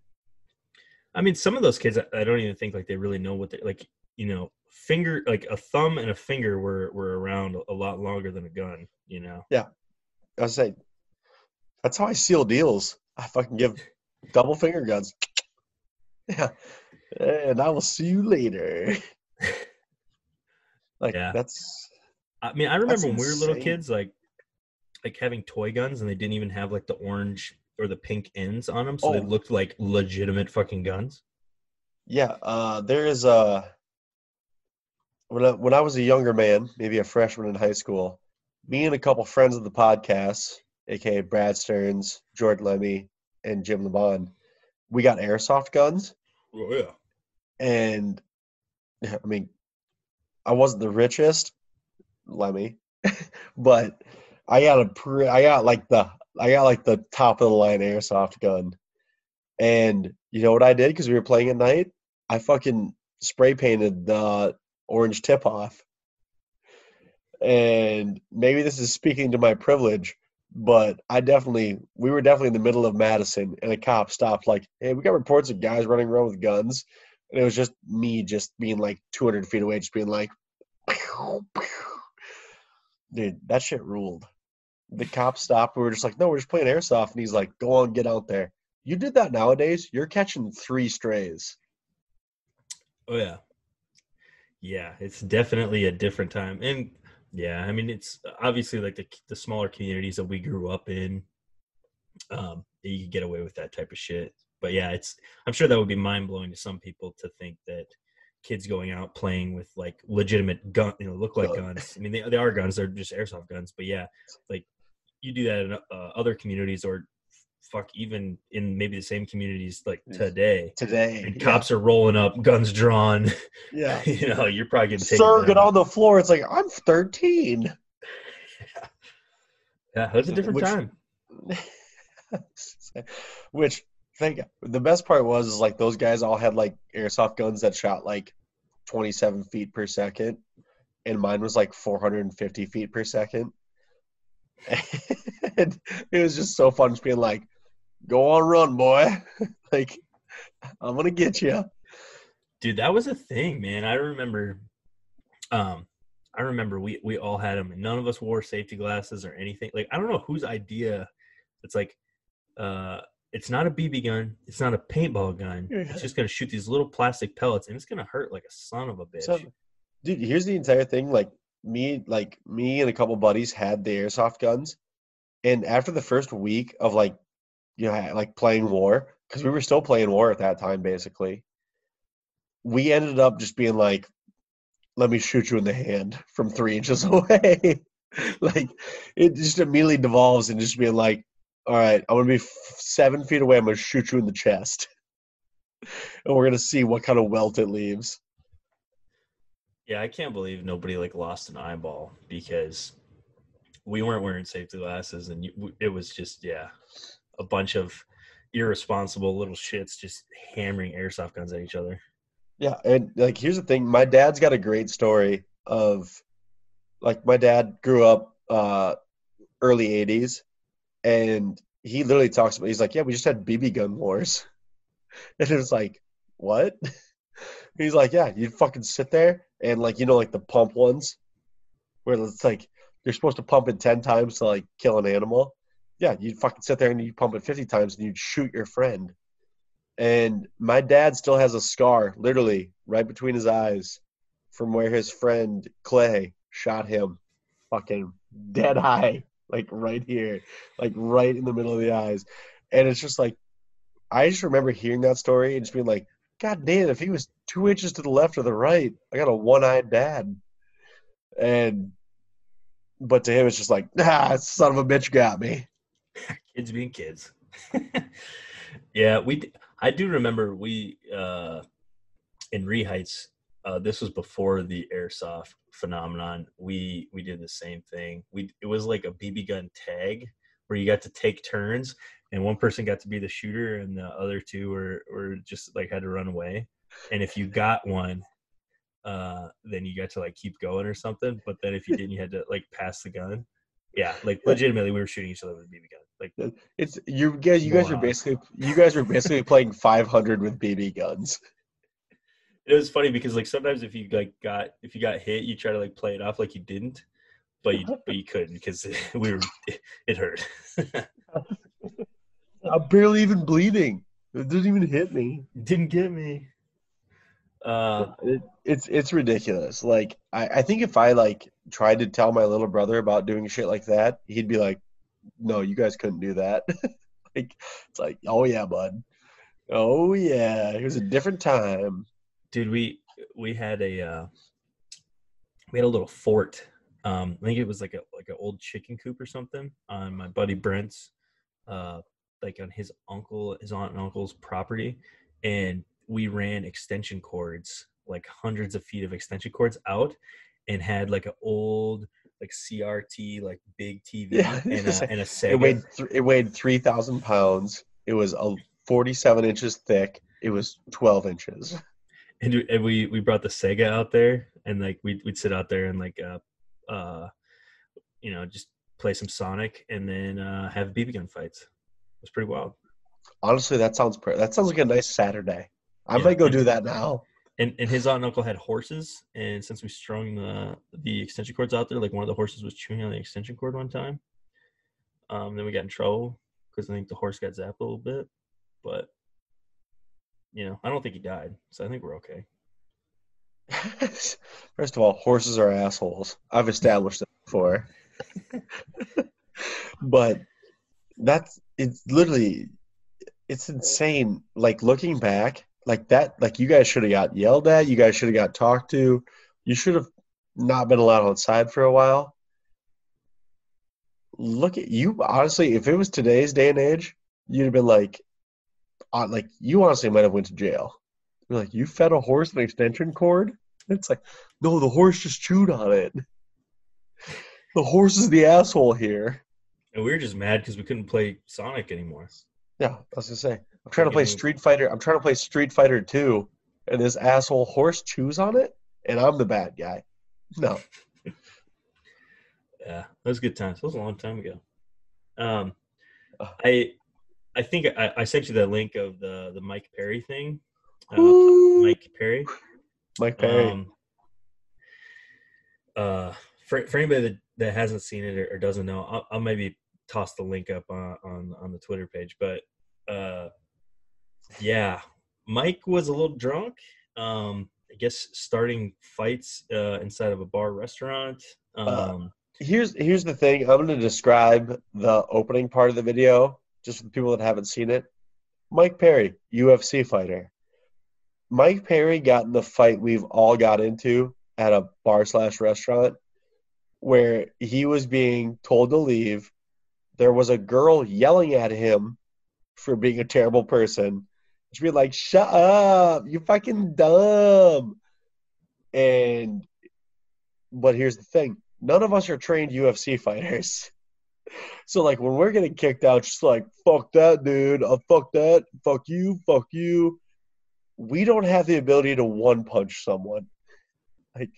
Speaker 2: I mean, some of those kids, I, I don't even think like they really know what they like. You know, finger like a thumb and a finger were were around a lot longer than a gun. You know.
Speaker 1: Yeah, I was saying, that's how I seal deals. I fucking give double finger guns. Yeah, and I will see you later. Like
Speaker 2: Yeah.
Speaker 1: that's
Speaker 2: I mean, I remember when we were little kids, like like having toy guns, and they didn't even have like the orange or the pink ends on them, so they
Speaker 1: Oh.
Speaker 2: looked like legitimate fucking guns.
Speaker 1: yeah. Uh, there is a when I, when I was a younger man, maybe a freshman in high school, me and a couple friends of the podcast, aka Brad Stearns, George Lemmy, and Jim LeBon, we got airsoft guns.
Speaker 2: Oh yeah.
Speaker 1: and I mean, I wasn't the richest, Lemmy, but I got a pre- I got like the I got like the top of the line airsoft gun, and you know what I did because we were playing at night? I fucking spray painted the orange tip off, and maybe this is speaking to my privilege. But I definitely, we were definitely in the middle of Madison, and a cop stopped. Like, hey, we got reports of guys running around with guns, and it was just me just being like 200 feet away, just being like, pew, pew. dude, that shit ruled. The cop stopped. We were just like, no, we're just playing airsoft. And he's like, go on, get out there. You did that nowadays, you're catching three strays.
Speaker 2: Oh yeah. Yeah, it's definitely a different time, and yeah, I mean, it's obviously like the the smaller communities that we grew up in. Um, you could get away with that type of shit, but yeah, it's I'm sure that would be mind blowing to some people to think that kids going out playing with like legitimate gun, you know, look like
Speaker 1: Gun.
Speaker 2: guns. I mean, they they are guns; they're just airsoft guns. But yeah, like you do that in uh, other communities, or fuck, even in maybe the same communities like today.
Speaker 1: Today,
Speaker 2: And
Speaker 1: yeah.
Speaker 2: cops are rolling up, guns drawn.
Speaker 1: yeah.
Speaker 2: you know, you're probably getting.
Speaker 1: Sir, get on the floor. It's like, I'm 13.
Speaker 2: Yeah, that's a different
Speaker 1: Which-
Speaker 2: time.
Speaker 1: Which think the best part was is like those guys all had like airsoft guns that shot like 27 feet per second, and mine was like 450 feet per second. and it was just so fun just being like, "Go on, run, boy! like, I'm gonna get you."
Speaker 2: Dude, that was a thing, man. I remember um I remember we we all had them and none of us wore safety glasses or anything. Like I don't know whose idea it's like uh it's not a BB gun, it's not a paintball gun. It's just gonna shoot these little plastic pellets and it's gonna hurt like a son of a bitch.
Speaker 1: So, dude, here's the entire thing. Like me, like me and a couple buddies had the airsoft guns, and after the first week of like, you know, like playing war, because we were still playing war at that time, basically, we ended up just being like, "Let me shoot you in the hand from three inches away." like, it just immediately devolves and just being like, "All right, I'm gonna be seven feet away. I'm gonna shoot you in the chest." And we're gonna see what kind of welt it leaves.
Speaker 2: Yeah, I can't believe nobody like lost an eyeball because we weren't wearing safety glasses, and it was just yeah, a bunch of irresponsible little shits just hammering airsoft guns at each other.
Speaker 1: Yeah, and like here's the thing, my dad's got a great story of like my dad grew up uh early 80s and he literally talks about he's like, "Yeah, we just had BB gun wars." And it was like, "What?" He's like, "Yeah, you fucking sit there and like you know like the pump ones where it's like you're supposed to pump it 10 times to like kill an animal. Yeah, you'd fucking sit there and you pump it 50 times and you'd shoot your friend. And my dad still has a scar, literally right between his eyes, from where his friend Clay shot him, fucking dead eye, like right here, like right in the middle of the eyes. And it's just like, I just remember hearing that story and just being like, God damn, if he was two inches to the left or the right, I got a one eyed dad. And, but to him, it's just like, ah, son of a bitch got me.
Speaker 2: Kids being kids. yeah, we. I do remember we uh, in Reheights. Uh, this was before the airsoft phenomenon. We we did the same thing. We it was like a BB gun tag where you got to take turns, and one person got to be the shooter, and the other two were were just like had to run away. And if you got one, uh, then you got to like keep going or something. But then if you didn't, you had to like pass the gun. Yeah, like legitimately, we were shooting each other with a BB gun. Like
Speaker 1: It's you guys. You guys were basically you guys were basically playing 500 with BB guns.
Speaker 2: it was funny because like sometimes if you like got if you got hit, you try to like play it off like you didn't, but you but you couldn't because we were it hurt.
Speaker 1: I'm barely even bleeding. It didn't even hit me.
Speaker 2: didn't get me. Uh,
Speaker 1: It, it's it's ridiculous. Like I, I think if I like tried to tell my little brother about doing shit like that, he'd be like, "No, you guys couldn't do that." like it's like, "Oh yeah, bud. Oh yeah, it was a different time."
Speaker 2: dude, we we had a uh, we had a little fort. Um, I think it was like a like an old chicken coop or something on my buddy Brent's, uh, like on his uncle, his aunt and uncle's property, and we ran extension cords, like hundreds of feet of extension cords out, and had like an old like CRT like big TV
Speaker 1: Yeah,
Speaker 2: and a and a
Speaker 1: It weighed th- it weighed three thousand pounds. It was a forty-seven inches thick. It was twelve inches.
Speaker 2: and, we- and we we brought the Sega out there, and like we'd we'd sit out there and like uh uh you know just play some Sonic, and then uh have BB gun fights. It was pretty wild.
Speaker 1: Honestly, that sounds pretty. that sounds like a nice Saturday. I
Speaker 2: Yeah,
Speaker 1: might go do that now.
Speaker 2: And and his aunt and uncle had horses, and since we strung the the extension cords out there, like one of the horses was chewing on the extension cord one time. Um, then we got in trouble because I think the horse got zapped a little bit, but you know I don't think he died, so I think we're okay.
Speaker 1: First of all, horses are assholes. I've established that before. but that's it's literally it's insane. Like looking back, like that like you guys should have got yelled at, you guys should have got talked to. You should have not been allowed outside for a while. Look at you honestly, if it was today's day and age, you'd have been like uh, like you honestly might have went to jail. You're like, you fed a horse an extension cord? It's like, no, the horse just chewed on it. The horse is the asshole here.
Speaker 2: And we were just mad because we couldn't play Sonic anymore.
Speaker 1: Yeah, I was gonna say. I'm trying to play Street Fighter. I'm trying to play Street Fighter 2, and this asshole horse chews on it, and I'm the bad guy. No.
Speaker 2: Yeah, that was good times. That was a long time ago. Um, I I think I, I sent you that link of the the Mike Perry thing. Uh, Mike Perry.
Speaker 1: Mike Perry.
Speaker 2: Um, uh, for for anybody that, that hasn't seen it or, or doesn't know, I'll, I'll maybe toss the link up on, on on the Twitter page. But uh, yeah, Mike was a little drunk. Um, I guess starting fights uh, inside of a bar restaurant.
Speaker 1: Uh,
Speaker 2: Um,
Speaker 1: here's here's the thing. I'm going to describe the opening part of the video just for the people that haven't seen it. Mike Perry, UFC fighter. Mike Perry got in the fight we've all got into at a bar slash restaurant where he was being told to leave. There was a girl yelling at him for being a terrible person. She'd be like, "Shut up! You fucking dumb!" And but here's the thing: none of us are trained UFC fighters. So like when we're getting kicked out, just like fuck that dude, uh, fuck that, fuck you, fuck you. We don't have the ability to one punch someone. Like,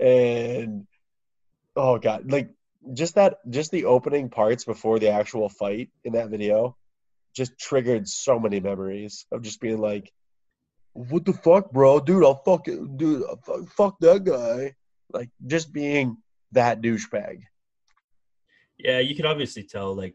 Speaker 1: and oh god, like just that, just the opening parts before the actual fight in that video, just triggered so many memories of just being like, "What the fuck, bro, dude? I'll fuck it, dude. I'll fuck, fuck that guy." Like just being that douchebag.
Speaker 2: Yeah, you could obviously tell, like,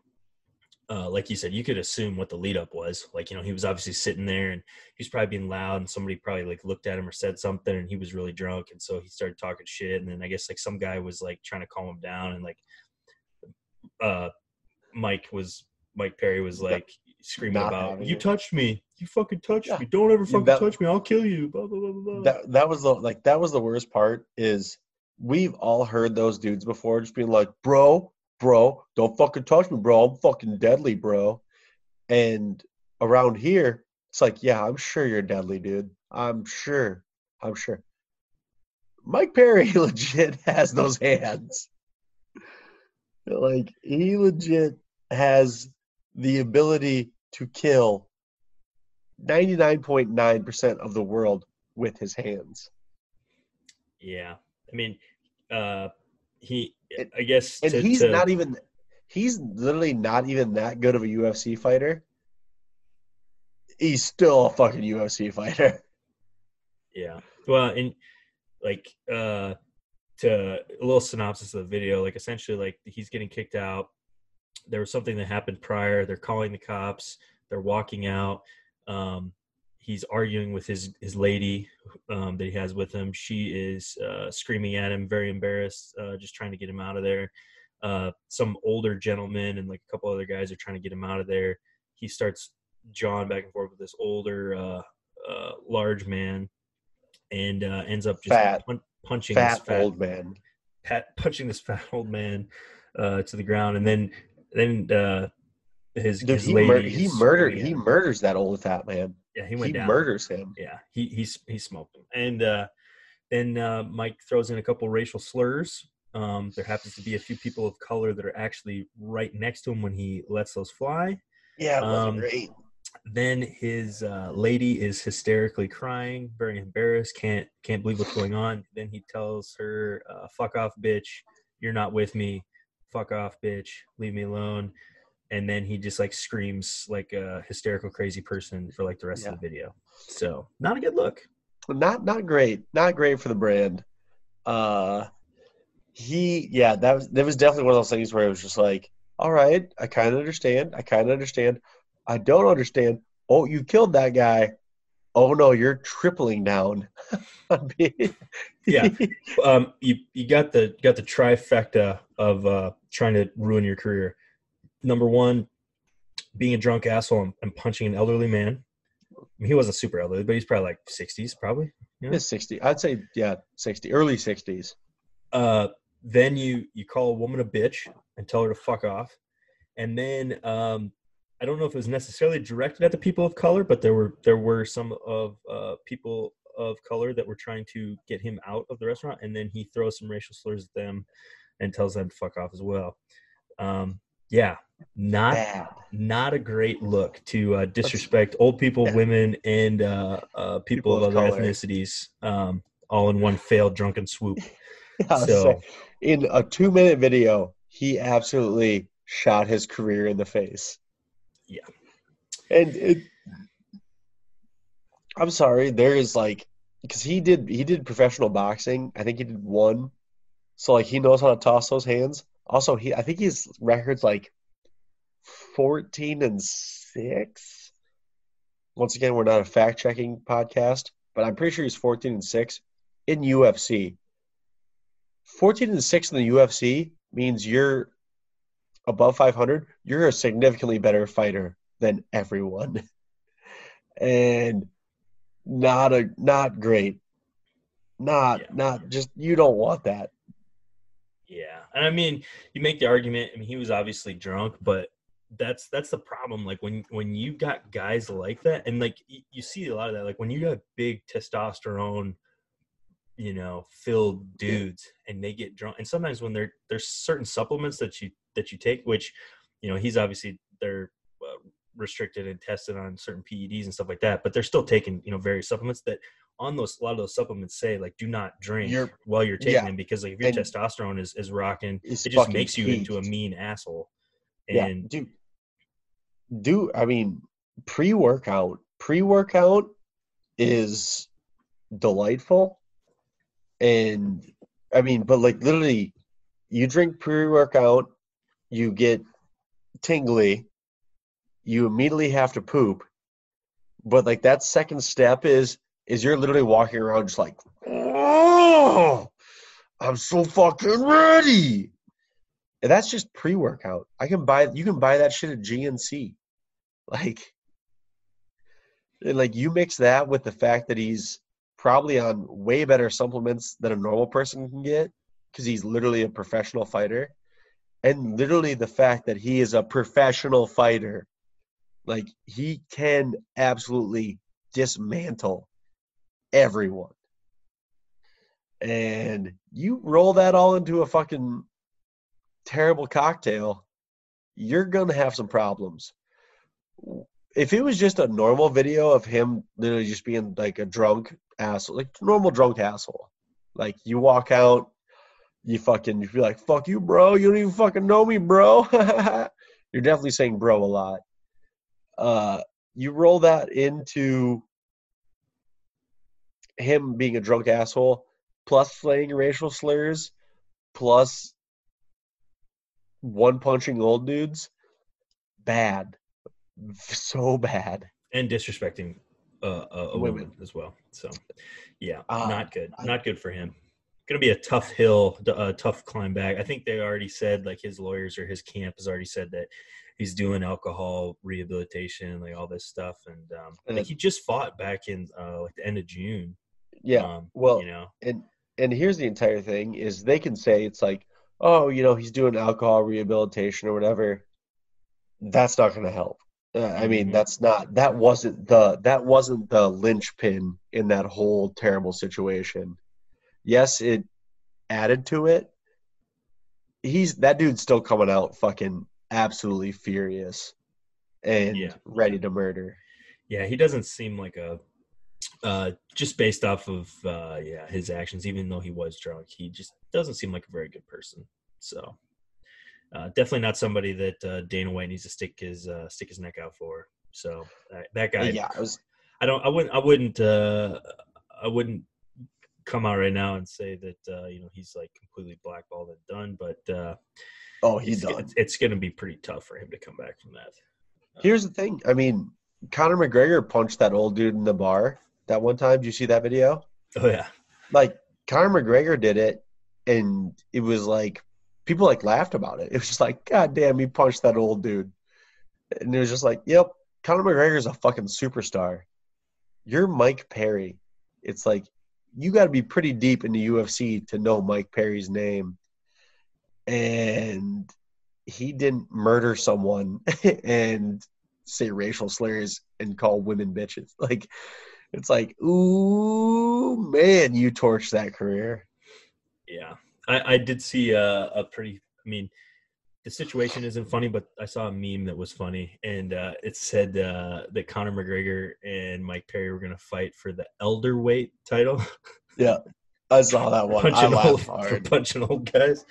Speaker 2: uh, like you said, you could assume what the lead up was. Like, you know, he was obviously sitting there and he was probably being loud, and somebody probably like looked at him or said something, and he was really drunk, and so he started talking shit. And then I guess like some guy was like trying to calm him down, and like, uh, Mike was Mike Perry was like screaming
Speaker 1: Not
Speaker 2: about, "You
Speaker 1: it.
Speaker 2: touched me! You fucking touched
Speaker 1: Yeah.
Speaker 2: me! Don't ever fucking
Speaker 1: that-
Speaker 2: touch me! I'll kill you!" Blah blah blah blah.
Speaker 1: That that was the like that was the worst part is we've all heard those dudes before just being like, bro, bro, don't fucking touch me, bro. I'm fucking deadly, bro. And around here, It's like, yeah, I'm sure you're deadly, dude. I'm sure. I'm sure. Mike Perry legit has those hands. Like he legit has the ability to kill 99.9% of the world with his hands.
Speaker 2: Yeah, I mean, uh, he.
Speaker 1: And-
Speaker 2: I guess,
Speaker 1: And
Speaker 2: to-
Speaker 1: he's
Speaker 2: to-
Speaker 1: not even he's literally not even that good of a UFC fighter. He's still a fucking UFC fighter.
Speaker 2: Yeah. Well, and like uh to a little synopsis of the video, like essentially like he's getting kicked out. There was something that happened prior. They're calling the cops. They're walking out. Um he's arguing with his his lady um, that he has with him. She is uh, screaming at him, very embarrassed, uh, just trying to get him out of there. Uh, some older gentleman and like a couple other guys are trying to get him out of there. He starts jawing back and forth with this older, uh, uh, large man, and uh, ends up just
Speaker 1: Fat.
Speaker 2: pun- punching this
Speaker 1: Fat
Speaker 2: fat
Speaker 1: old man.
Speaker 2: pat, punching this fat old man uh, to the ground, and then then uh, his
Speaker 1: Dude,
Speaker 2: his
Speaker 1: he,
Speaker 2: lady
Speaker 1: mur- he murdered he murders that old fat man.
Speaker 2: yeah he
Speaker 1: He,
Speaker 2: down.
Speaker 1: murders him.
Speaker 2: yeah he he's he smoked him. And uh then uh mike throws in a couple racial slurs. Um there happens to be a few people of color that are actually right next to him when he lets those fly.
Speaker 1: Yeah,
Speaker 2: Um,
Speaker 1: great.
Speaker 2: then his uh, lady is hysterically crying very embarrassed can't can't believe what's going on. Then he tells her uh, fuck off bitch. You're not with me fuck off bitch leave me alone and then he just like screams like a hysterical crazy person for like the rest of the video so not a good look
Speaker 1: Not not great. Not great for the brand. Uh he yeah, that was that was definitely one of those things where it was just like, all right, I kinda understand. I kinda understand. I don't understand. Oh, you killed that guy. Oh no, you're tripling down.
Speaker 2: Yeah. um, you you got the got the trifecta of uh, trying to ruin your career. Number one, being a drunk asshole and, and punching an elderly man. I mean, he wasn't super elderly, but he's probably like sixties, probably.
Speaker 1: It's 60. I'd say yeah, 60. Early 60s.
Speaker 2: Uh, then you you call a woman a bitch and tell her to fuck off, and then um, I don't know if it was necessarily directed at the people of color, but there were there were some of uh, people of color that were trying to get him out of the restaurant, and then he throws some racial slurs at them and tells them to fuck off as well. Um, yeah, not
Speaker 1: Bad.
Speaker 2: not a great look to uh, disrespect old people,
Speaker 1: yeah.
Speaker 2: women, and uh, uh, people,
Speaker 1: People
Speaker 2: of
Speaker 1: of
Speaker 2: other
Speaker 1: color.
Speaker 2: ethnicities, um, all in one failed drunken swoop.
Speaker 1: Was
Speaker 2: So-
Speaker 1: in a two minute video, he absolutely shot his career in the face.
Speaker 2: Yeah.
Speaker 1: And it, I'm sorry, there is like because he did he did professional boxing. I think he did one. So like he knows how to toss those hands. Also, he I think his record's like 14 and 6. Once again, we're not a fact checking podcast, but I'm pretty sure he's 14 and 6 in UFC. 14 and 6 in the UFC means you're above 500. You're a significantly better fighter than everyone. And not a not great. Not
Speaker 2: Yeah.
Speaker 1: not just you don't want that.
Speaker 2: Yeah, and I mean, you make the argument. I mean, he was obviously drunk, but that's that's the problem. Like when when you got guys like that, and like you, you see a lot of that. Like when you got big testosterone, you know, filled dudes, and they get drunk. And sometimes when they're there's certain supplements that you that you take, which you know he's obviously they're uh, restricted and tested on certain PEDs and stuff like that, but they're still taking you know various supplements that on those a lot of those supplements say like do not drink
Speaker 1: You're-
Speaker 2: while you're taking
Speaker 1: yeah.
Speaker 2: them because like if your
Speaker 1: And-
Speaker 2: testosterone is, is rocking it just makes you into a mean asshole
Speaker 1: Yeah,
Speaker 2: and
Speaker 1: dude. Do I mean pre-workout? Pre-workout is delightful, and I mean, but like literally, you drink pre-workout, you get tingly, you immediately have to poop, but like that second step is is you're literally walking around just like, oh, I'm so fucking ready. And that's just pre-workout. I can buy you can buy that shit at GNC. Like and like you mix that with the fact that he's probably on way better supplements than a normal person can get because he's literally a professional fighter. And literally the fact that he is a professional fighter Like he can absolutely dismantle everyone. And you roll that all into a fucking terrible cocktail, you're to have some problems. If it was just a normal video of him literally just being like a drunk asshole, like normal drunk asshole, like you walk out, you fucking you feel like fuck you, bro. You don't even fucking know me, bro. You're definitely saying bro a lot. Uh, you roll that into him being a drunk asshole, plus slaying racial slurs, plus one punching old dudes. Bad, so bad.
Speaker 2: and disrespecting uh, a, a
Speaker 1: Women.
Speaker 2: woman as well. So, yeah,
Speaker 1: Uh,
Speaker 2: not good. Not good for him. Going to be a tough hill, a tough climb back. I think they already said, like his lawyers or his camp has already said that he's doing alcohol rehabilitation, like all this stuff, and um,
Speaker 1: And
Speaker 2: like he just fought back in uh, like the end of June.
Speaker 1: Yeah.
Speaker 2: um,
Speaker 1: well,
Speaker 2: you know,
Speaker 1: and and here's the entire thing is they can say it's like oh you know he's doing alcohol rehabilitation or whatever that's not going to help uh, i mean
Speaker 2: Mhm.
Speaker 1: that's not that wasn't the that wasn't the linchpin in that whole terrible situation yes it added to it he's that dude's still coming out fucking absolutely furious and
Speaker 2: Yeah.
Speaker 1: ready to murder
Speaker 2: yeah, he doesn't seem like a uh, just based off of uh, yeah his actions. Even though he was drunk, he just doesn't seem like a very good person. So uh, definitely not somebody that uh, Dana White needs to stick his uh, stick his neck out for. So that guy,
Speaker 1: yeah it was
Speaker 2: I don't, I wouldn't, I wouldn't, uh, I wouldn't come out right now and say that uh, you know he's like completely blackballed and done, but uh,
Speaker 1: oh he's
Speaker 2: it's,
Speaker 1: done
Speaker 2: it's, it's going to be pretty tough for him to come back from that.
Speaker 1: Here's the thing. I mean, Conor McGregor punched that old dude in the bar that one time. Did you see that video?
Speaker 2: Oh yeah,
Speaker 1: Like Conor McGregor did it, and it was like people like laughed about it. It was just like, God damn, he punched that old dude, and it was just like, Yep, Conor McGregor's a fucking superstar. You're Mike Perry. It's like you got to be pretty deep in the UFC to know Mike Perry's name, and he didn't murder someone and say racial slurs and call women bitches. Like it's like, ooh man, you torched that career.
Speaker 2: Yeah, I, I did see a, a pretty. I mean, the situation isn't funny, but I saw a meme that was funny, and uh, it said uh, that Conor McGregor and Mike Perry were going to fight for the elderweight title,
Speaker 1: Yeah. I saw that one. I
Speaker 2: punching
Speaker 1: laughed
Speaker 2: old,
Speaker 1: hard.
Speaker 2: punching old guys.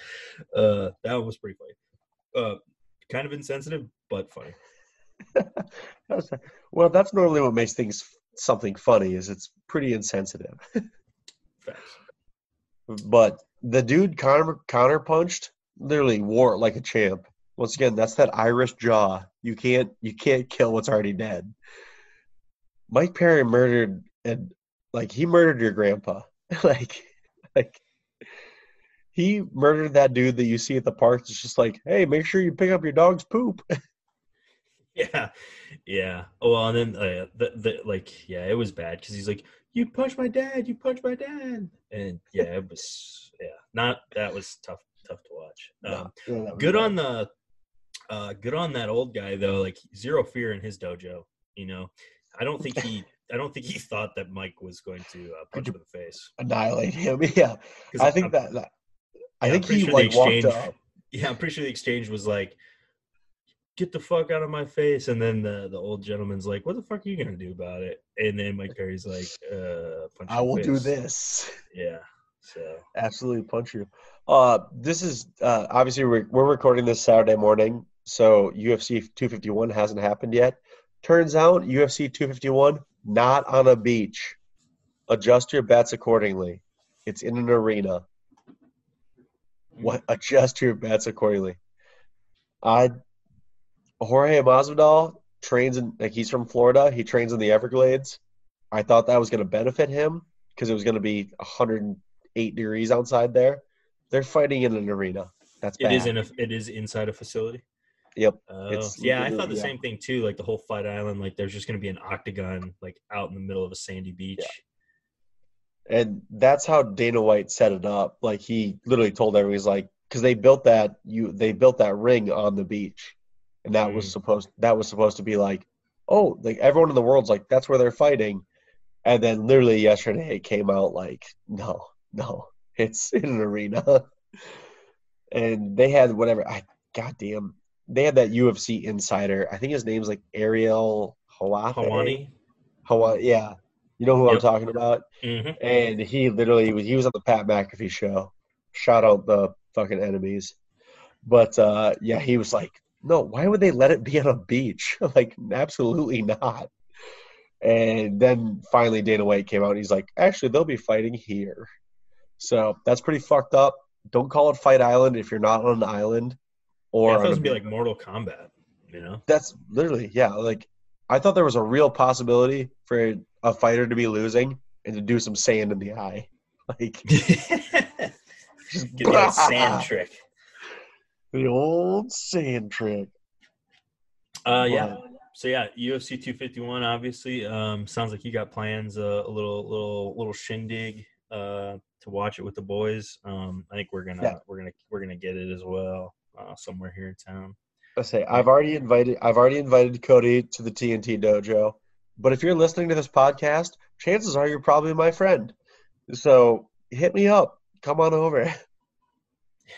Speaker 2: Uh, that one was pretty funny. Uh, kind of insensitive, but funny.
Speaker 1: Well, that's normally what makes things something funny is it's pretty insensitive.
Speaker 2: Facts.
Speaker 1: But the dude Conor Conor punched literally wore it like a champ. Once again, that's that Irish jaw. You can't you can't kill what's already dead. Mike Perry murdered and like he murdered your grandpa. like like he murdered that dude that you see at the park. It's just like, hey, make sure you pick up your dog's poop.
Speaker 2: Yeah, yeah. Oh, well, and then uh, the, the like, yeah, it was bad because he's like, "You punched my dad! You punched my dad!" And yeah, it was yeah, not that was tough, tough to watch. Um,
Speaker 1: Yeah,
Speaker 2: good on the, uh, good on that old guy though. Like zero fear in his dojo. You know, I don't think he, I don't think he thought that Mike was going to uh, punch him in the face.
Speaker 1: annihilate him. Yeah, I think
Speaker 2: I'm-
Speaker 1: that, that I
Speaker 2: Yeah,
Speaker 1: think he
Speaker 2: sure
Speaker 1: like walked up.
Speaker 2: Yeah, I'm pretty sure the exchange was like, "Get the fuck out of my face!" And then the the old gentleman's like, "What the fuck are you gonna do about it?" And then Mike Perry's like, "Uh, punch
Speaker 1: I will
Speaker 2: the
Speaker 1: do this.
Speaker 2: Yeah. So
Speaker 1: Absolutely punch you. Uh, this is uh, obviously we're, we're recording this Saturday morning, so UFC 251 hasn't happened yet. Turns out UFC 251 not on a beach. Adjust your bets accordingly. It's in an arena. What adjust your bets accordingly. I Jorge Masvidal trains in like he's from Florida. He trains in the Everglades. I thought that was going to benefit him because it was going to be 108 degrees outside there. They're fighting in an arena. That's
Speaker 2: it
Speaker 1: bad.
Speaker 2: is in a it is inside a facility.
Speaker 1: Yep.
Speaker 2: Oh,
Speaker 1: It's
Speaker 2: yeah, I thought the
Speaker 1: yeah.
Speaker 2: same thing too. Like the whole fight island, like there's just gonna be an octagon like out in the middle of a sandy beach.
Speaker 1: And that's how Dana White set it up. Like he literally told everyone, he's like, because they built that you they built that ring on the beach, and that was
Speaker 2: Mm.
Speaker 1: supposed that was supposed to be like oh, like everyone in the world's like, that's where they're fighting. And then literally yesterday it came out like, no, no, it's in an arena. and they had whatever, I goddamn, they had that UFC insider. I think his name's like Ariel Hawate.
Speaker 2: Hawani.
Speaker 1: Hawaii, yeah. You know who I'm talking about?
Speaker 2: hmm
Speaker 1: And he literally was he was on the Pat McAfee show. Shout out the fucking enemies. But uh yeah, he was like, No, why would they let it be on a beach? like, absolutely not. And then finally Dana White came out and he's like, actually they'll be fighting here. So that's pretty fucked up. Don't call it Fight Island if you're not on an island. Or
Speaker 2: Yeah, I thought it was be like Mortal Kombat. You know.
Speaker 1: that's literally yeah like i thought there was a real possibility for a fighter to be losing and to do some sand in the eye like
Speaker 2: Get
Speaker 1: just
Speaker 2: that sand trick.
Speaker 1: the old sand trick
Speaker 2: Uh, yeah. So yeah, UFC 251. Obviously, um, sounds like you got plans. Uh, a little, little, little shindig. Uh, to watch it with the boys. Um, I think we're gonna,
Speaker 1: Yeah.
Speaker 2: we're gonna, we're gonna get it as well. Uh, somewhere here in town.
Speaker 1: i say i've already invited i've already invited cody to the tnt dojo but if you're listening to this podcast chances are you're probably my friend so hit me up come on over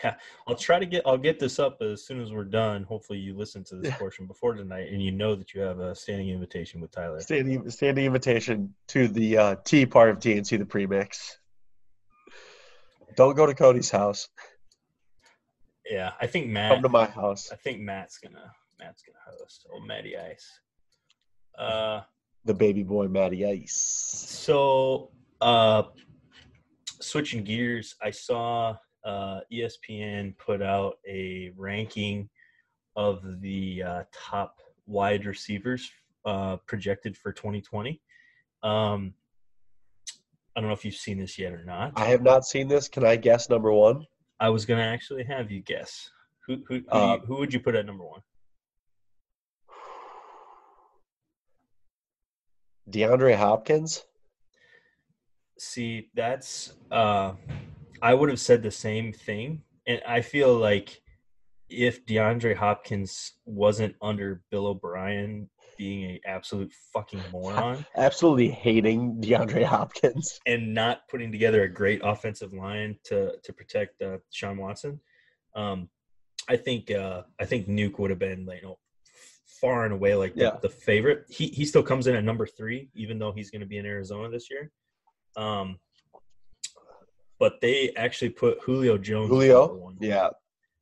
Speaker 2: Yeah, I'll try to get. I'll get this up as soon as we're done. Hopefully, you listen to this portion before tonight, and you know that you have a standing invitation with Tyler.
Speaker 1: standing standing invitation to the uh, T part of TNT, the premix. Don't go to Cody's house.
Speaker 2: Yeah, I think Matt.
Speaker 1: Come to my house.
Speaker 2: I think Matt's gonna. Matt's gonna host. Oh, Matty Ice. Uh,
Speaker 1: The baby boy Matty Ice.
Speaker 2: So, uh, switching gears, I saw uh, ESPN put out a ranking of the uh, top wide receivers uh, projected for 2020. Um, I don't know if you've seen this yet or not.
Speaker 1: I have not seen this. Can I guess number one?
Speaker 2: I was gonna actually have you guess. Who who who,
Speaker 1: Uh,
Speaker 2: you, who would you put at number one?
Speaker 1: DeAndre Hopkins.
Speaker 2: See, that's uh I would have said the same thing. And I feel like if DeAndre Hopkins wasn't under Bill O'Brien being a absolute fucking moron
Speaker 1: Absolutely hating DeAndre Hopkins.
Speaker 2: and not putting together a great offensive line to to protect uh, Sean Watson, um, I think uh, I think Nuke would have been like, you know far and away like the,
Speaker 1: Yeah.
Speaker 2: the favorite. He he still comes in at number three, even though he's going to be in Arizona this year. Um, but they actually put Julio Jones
Speaker 1: Julio.
Speaker 2: one,
Speaker 1: Yeah.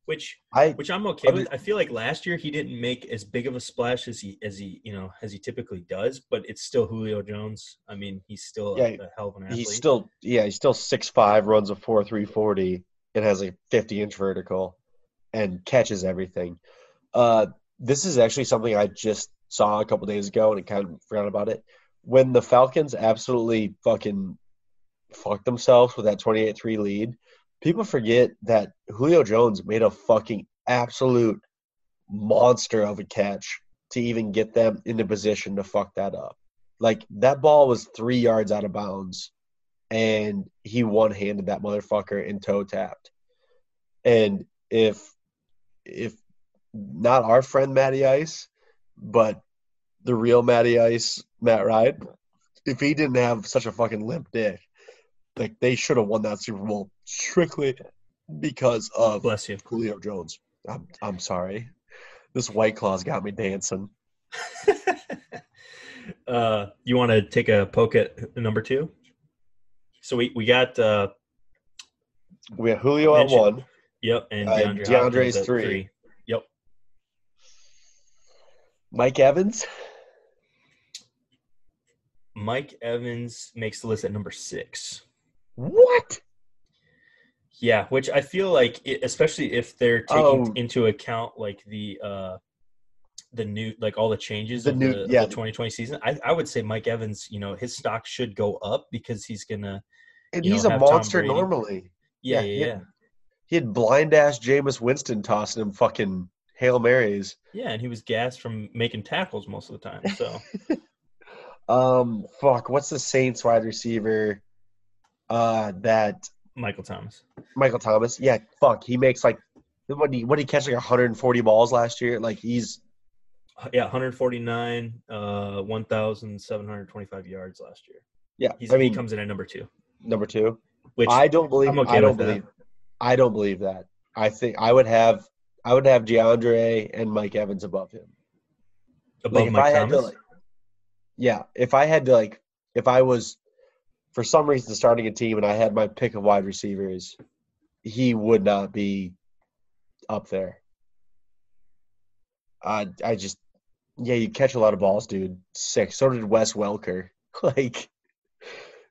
Speaker 2: Which
Speaker 1: I
Speaker 2: which I'm okay
Speaker 1: Other-
Speaker 2: with. I feel like last year he didn't make as big of a splash as he as he you know as he typically does, but it's still Julio Jones. I mean, he's still
Speaker 1: Yeah,
Speaker 2: a, a hell of an athlete.
Speaker 1: he's still yeah, he's still six five, runs a four three forty, and has a fifty inch vertical and catches everything. Uh this is actually something I just saw a couple days ago and I kind of forgot about it. When the Falcons absolutely fucking fucked themselves with that 28-3 lead, people forget that Julio Jones made a fucking absolute monster of a catch to even get them into position to fuck that up. Like that ball was three yards out of bounds, and he one handed that motherfucker and toe tapped. And if if not our friend Matty Ice, but the real Matty Ice, Matt Ryan, if he didn't have such a fucking limp dick, like they should have won that Super Bowl strictly because of
Speaker 2: bless you.
Speaker 1: Julio Jones. I'm I'm sorry. This white claw's got me dancing.
Speaker 2: uh, you want to take a poke at number two? So we we got uh,
Speaker 1: We have Julio at one.
Speaker 2: yep, and
Speaker 1: Uh,
Speaker 2: DeAndre
Speaker 1: DeAndre's
Speaker 2: Hopkins at
Speaker 1: three.
Speaker 2: Yep.
Speaker 1: Mike Evans.
Speaker 2: Mike Evans makes the list at number six.
Speaker 1: What?
Speaker 2: Yeah, which I feel like, it, especially if they're taking
Speaker 1: Oh.
Speaker 2: into account like the uh, the new like all the changes
Speaker 1: The
Speaker 2: of
Speaker 1: new-
Speaker 2: the,
Speaker 1: yeah.
Speaker 2: the 2020 season. I, I would say Mike Evans, you know, his stock should go up because he's gonna.
Speaker 1: And
Speaker 2: You know,
Speaker 1: he's a monster normally.
Speaker 2: Yeah,
Speaker 1: Yeah,
Speaker 2: yeah,
Speaker 1: yeah.
Speaker 2: yeah.
Speaker 1: He had blind ass Jameis Winston tossing him fucking Hail Marys.
Speaker 2: Yeah, and he was gassed from making tackles most of the time. So
Speaker 1: Um fuck, what's the Saints wide receiver? Uh that
Speaker 2: Michael Thomas.
Speaker 1: Michael Thomas. Yeah, fuck. He makes like what he what he catch like 140 balls last year? Like he's
Speaker 2: Yeah, 149, uh, 1,725 yards last year.
Speaker 1: Yeah,
Speaker 2: He's,
Speaker 1: I mean
Speaker 2: he comes in at number two,
Speaker 1: number two.
Speaker 2: which
Speaker 1: I don't believe.
Speaker 2: Okay
Speaker 1: I don't
Speaker 2: with that.
Speaker 1: believe. I don't believe that. I think I would have. I would have DeAndre and Mike Evans above him.
Speaker 2: above
Speaker 1: if
Speaker 2: Mike Thomas.
Speaker 1: to, like, yeah, if I had to like, if I was for some reason starting a team and I had my pick of wide receivers, he would not be up there. I I just, yeah, you catch a lot of balls, dude. Sick. So did Wes Welker. like,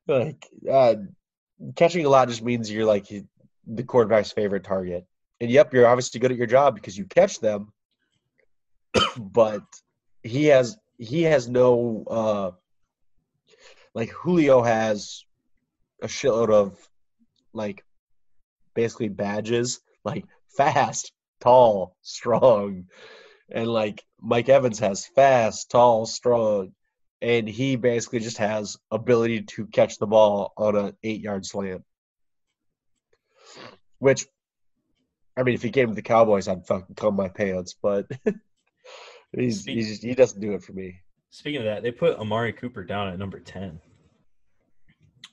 Speaker 1: like uh, catching a lot just means you're like the quarterback's favorite target. And yep, you're obviously good at your job because you catch them. but he has he has no uh like Julio has a shitload of like basically badges like fast, tall, strong. And like Mike Evans has fast, tall, strong. And he basically just has ability to catch the ball on an eight yard slant. Which I mean if he came to the Cowboys I'd fucking come my pants, but he's, he's he doesn't do it for me.
Speaker 2: Speaking of that, they put Amari Cooper down at number 10.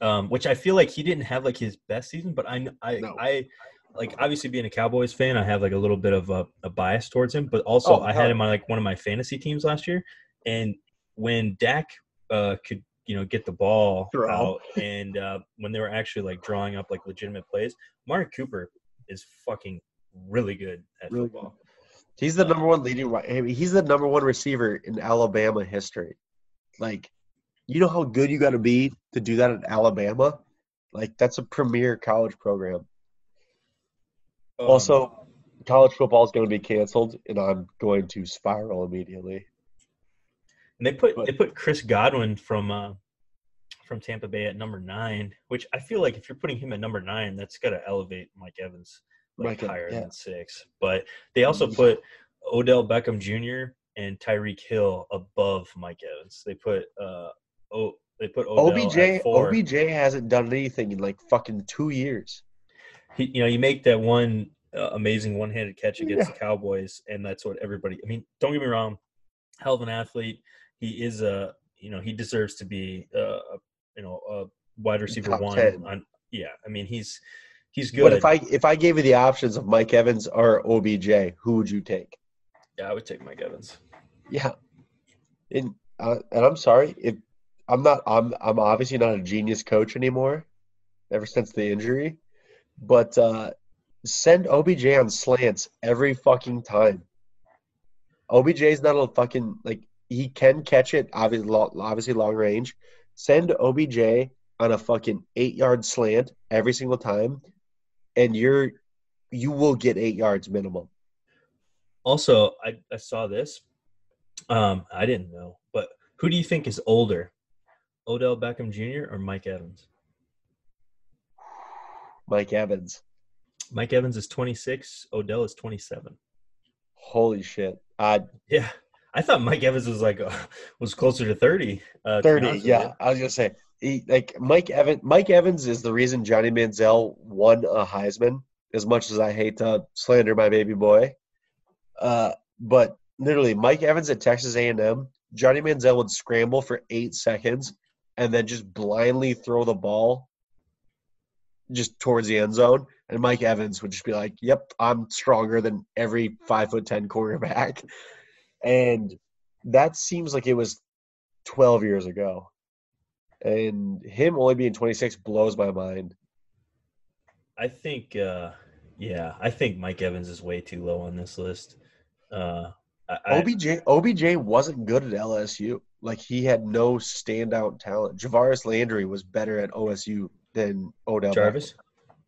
Speaker 2: Um, which I feel like he didn't have like his best season, but I I
Speaker 1: No.
Speaker 2: I like obviously being a Cowboys fan, I have like a little bit of a, a bias towards him, but also
Speaker 1: Oh,
Speaker 2: I had him on like one of my fantasy teams last year. And when Dak uh, could you know get the ball
Speaker 1: Throw.
Speaker 2: out and uh, when they were actually like drawing up like legitimate plays, Amari Cooper is fucking really good at
Speaker 1: Really
Speaker 2: football.
Speaker 1: He's the number one leading. ri- I mean, he's the number one receiver in Alabama history. Like, you know how good you got to be to do that in Alabama. Like, that's a premier college program.
Speaker 2: Um,
Speaker 1: Also, college football is going to be canceled, and I'm going to spiral immediately.
Speaker 2: And they put
Speaker 1: But-
Speaker 2: they put Chris Godwin from uh, from Tampa Bay at number nine, which I feel like if you're putting him at number nine, that's got to elevate Mike Evans like higher
Speaker 1: yeah.
Speaker 2: than six. But they also
Speaker 1: Mhm.
Speaker 2: put Odell Beckham Jr. and Tyreek Hill above Mike Evans. They put uh oh they put Odell
Speaker 1: OBJ. OBJ hasn't done anything in like fucking two years.
Speaker 2: He, you know, you make that one uh, amazing one-handed catch against
Speaker 1: Yeah.
Speaker 2: the Cowboys, and that's what everybody. I mean, don't get me wrong, hell of an athlete. He is a, you know, he deserves to be, uh, a, you know, a wide receiver
Speaker 1: Top
Speaker 2: one.
Speaker 1: 10.
Speaker 2: On, yeah, I mean, he's he's good.
Speaker 1: But if I if I gave you the options of Mike Evans or OBJ, who would you take?
Speaker 2: yeah, I would take Mike Evans.
Speaker 1: Yeah, and uh, and I'm sorry if I'm not I'm I'm obviously not a genius coach anymore, ever since the injury, but uh, send OBJ on slants every fucking time. OBJ is not a fucking like he can catch it obviously obviously long range. Send OBJ on a fucking eight yard slant every single time, and you're you will get eight yards minimum.
Speaker 2: Also, I, I saw this. Um, I didn't know, but who do you think is older, Odell Beckham Jr. or Mike Evans?
Speaker 1: Mike Evans.
Speaker 2: Mike Evans is 26. Odell is 27.
Speaker 1: Holy shit. Uh,
Speaker 2: Yeah, I thought Mike Evans was like uh, was closer to 30. Uh,
Speaker 1: 30, yeah. I was gonna say like Mike Evans. Mike Evans is the reason Johnny Manziel won a Heisman. As much as I hate to slander my baby boy, uh, but literally Mike Evans at Texas A&M, Johnny Manziel would scramble for eight seconds and then just blindly throw the ball just towards the end zone, and Mike Evans would just be like, "Yep, I'm stronger than every five foot ten quarterback," and that seems like it was 12 years ago. And him only being 26 blows my mind.
Speaker 2: I think, uh, yeah, I think Mike Evans is way too low on this list. Uh, I,
Speaker 1: OBJ OBJ wasn't good at LSU. Like he had no standout talent. Javaris Landry was better at OSU than Odell
Speaker 2: Jarvis,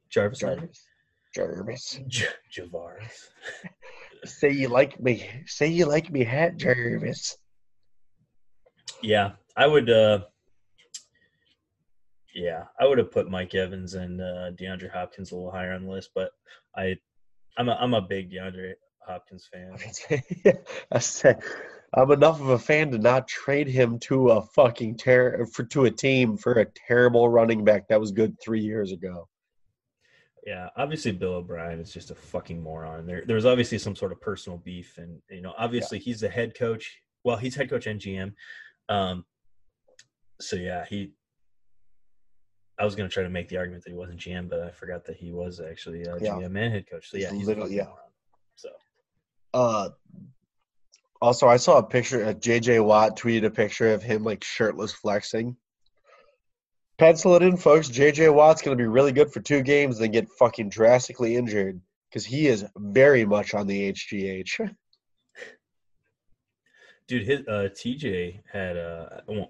Speaker 2: Jarvis?
Speaker 1: Jarvis. Jarvis.
Speaker 2: J- Javaris.
Speaker 1: Say you like me. Say you like me hat Jarvis.
Speaker 2: Yeah, I would. uh Yeah, I would have put Mike Evans and uh, DeAndre Hopkins a little higher on the list, but I, I'm a I'm a big DeAndre Hopkins fan.
Speaker 1: I said I'm enough of a fan to not trade him to a fucking ter- for to a team for a terrible running back that was good three years ago.
Speaker 2: Yeah, obviously Bill O'Brien is just a fucking moron. There, there's obviously some sort of personal beef, and you know, obviously he's the head coach. Well, he's head coach and GM. Um, so yeah, he. I was gonna try to make the argument that he wasn't GM, but I forgot that he was actually uh,
Speaker 1: Yeah.
Speaker 2: GM and head coach. So yeah,
Speaker 1: He's literally-
Speaker 2: literally
Speaker 1: yeah.
Speaker 2: moron. So
Speaker 1: Uh, also, I saw a picture. Uh, JJ Watt tweeted a picture of him like shirtless flexing. Pencil it in, folks. JJ Watt's going to be really good for two games, then get fucking drastically injured because he is very much on the HGH.
Speaker 2: Dude, his uh, TJ had uh,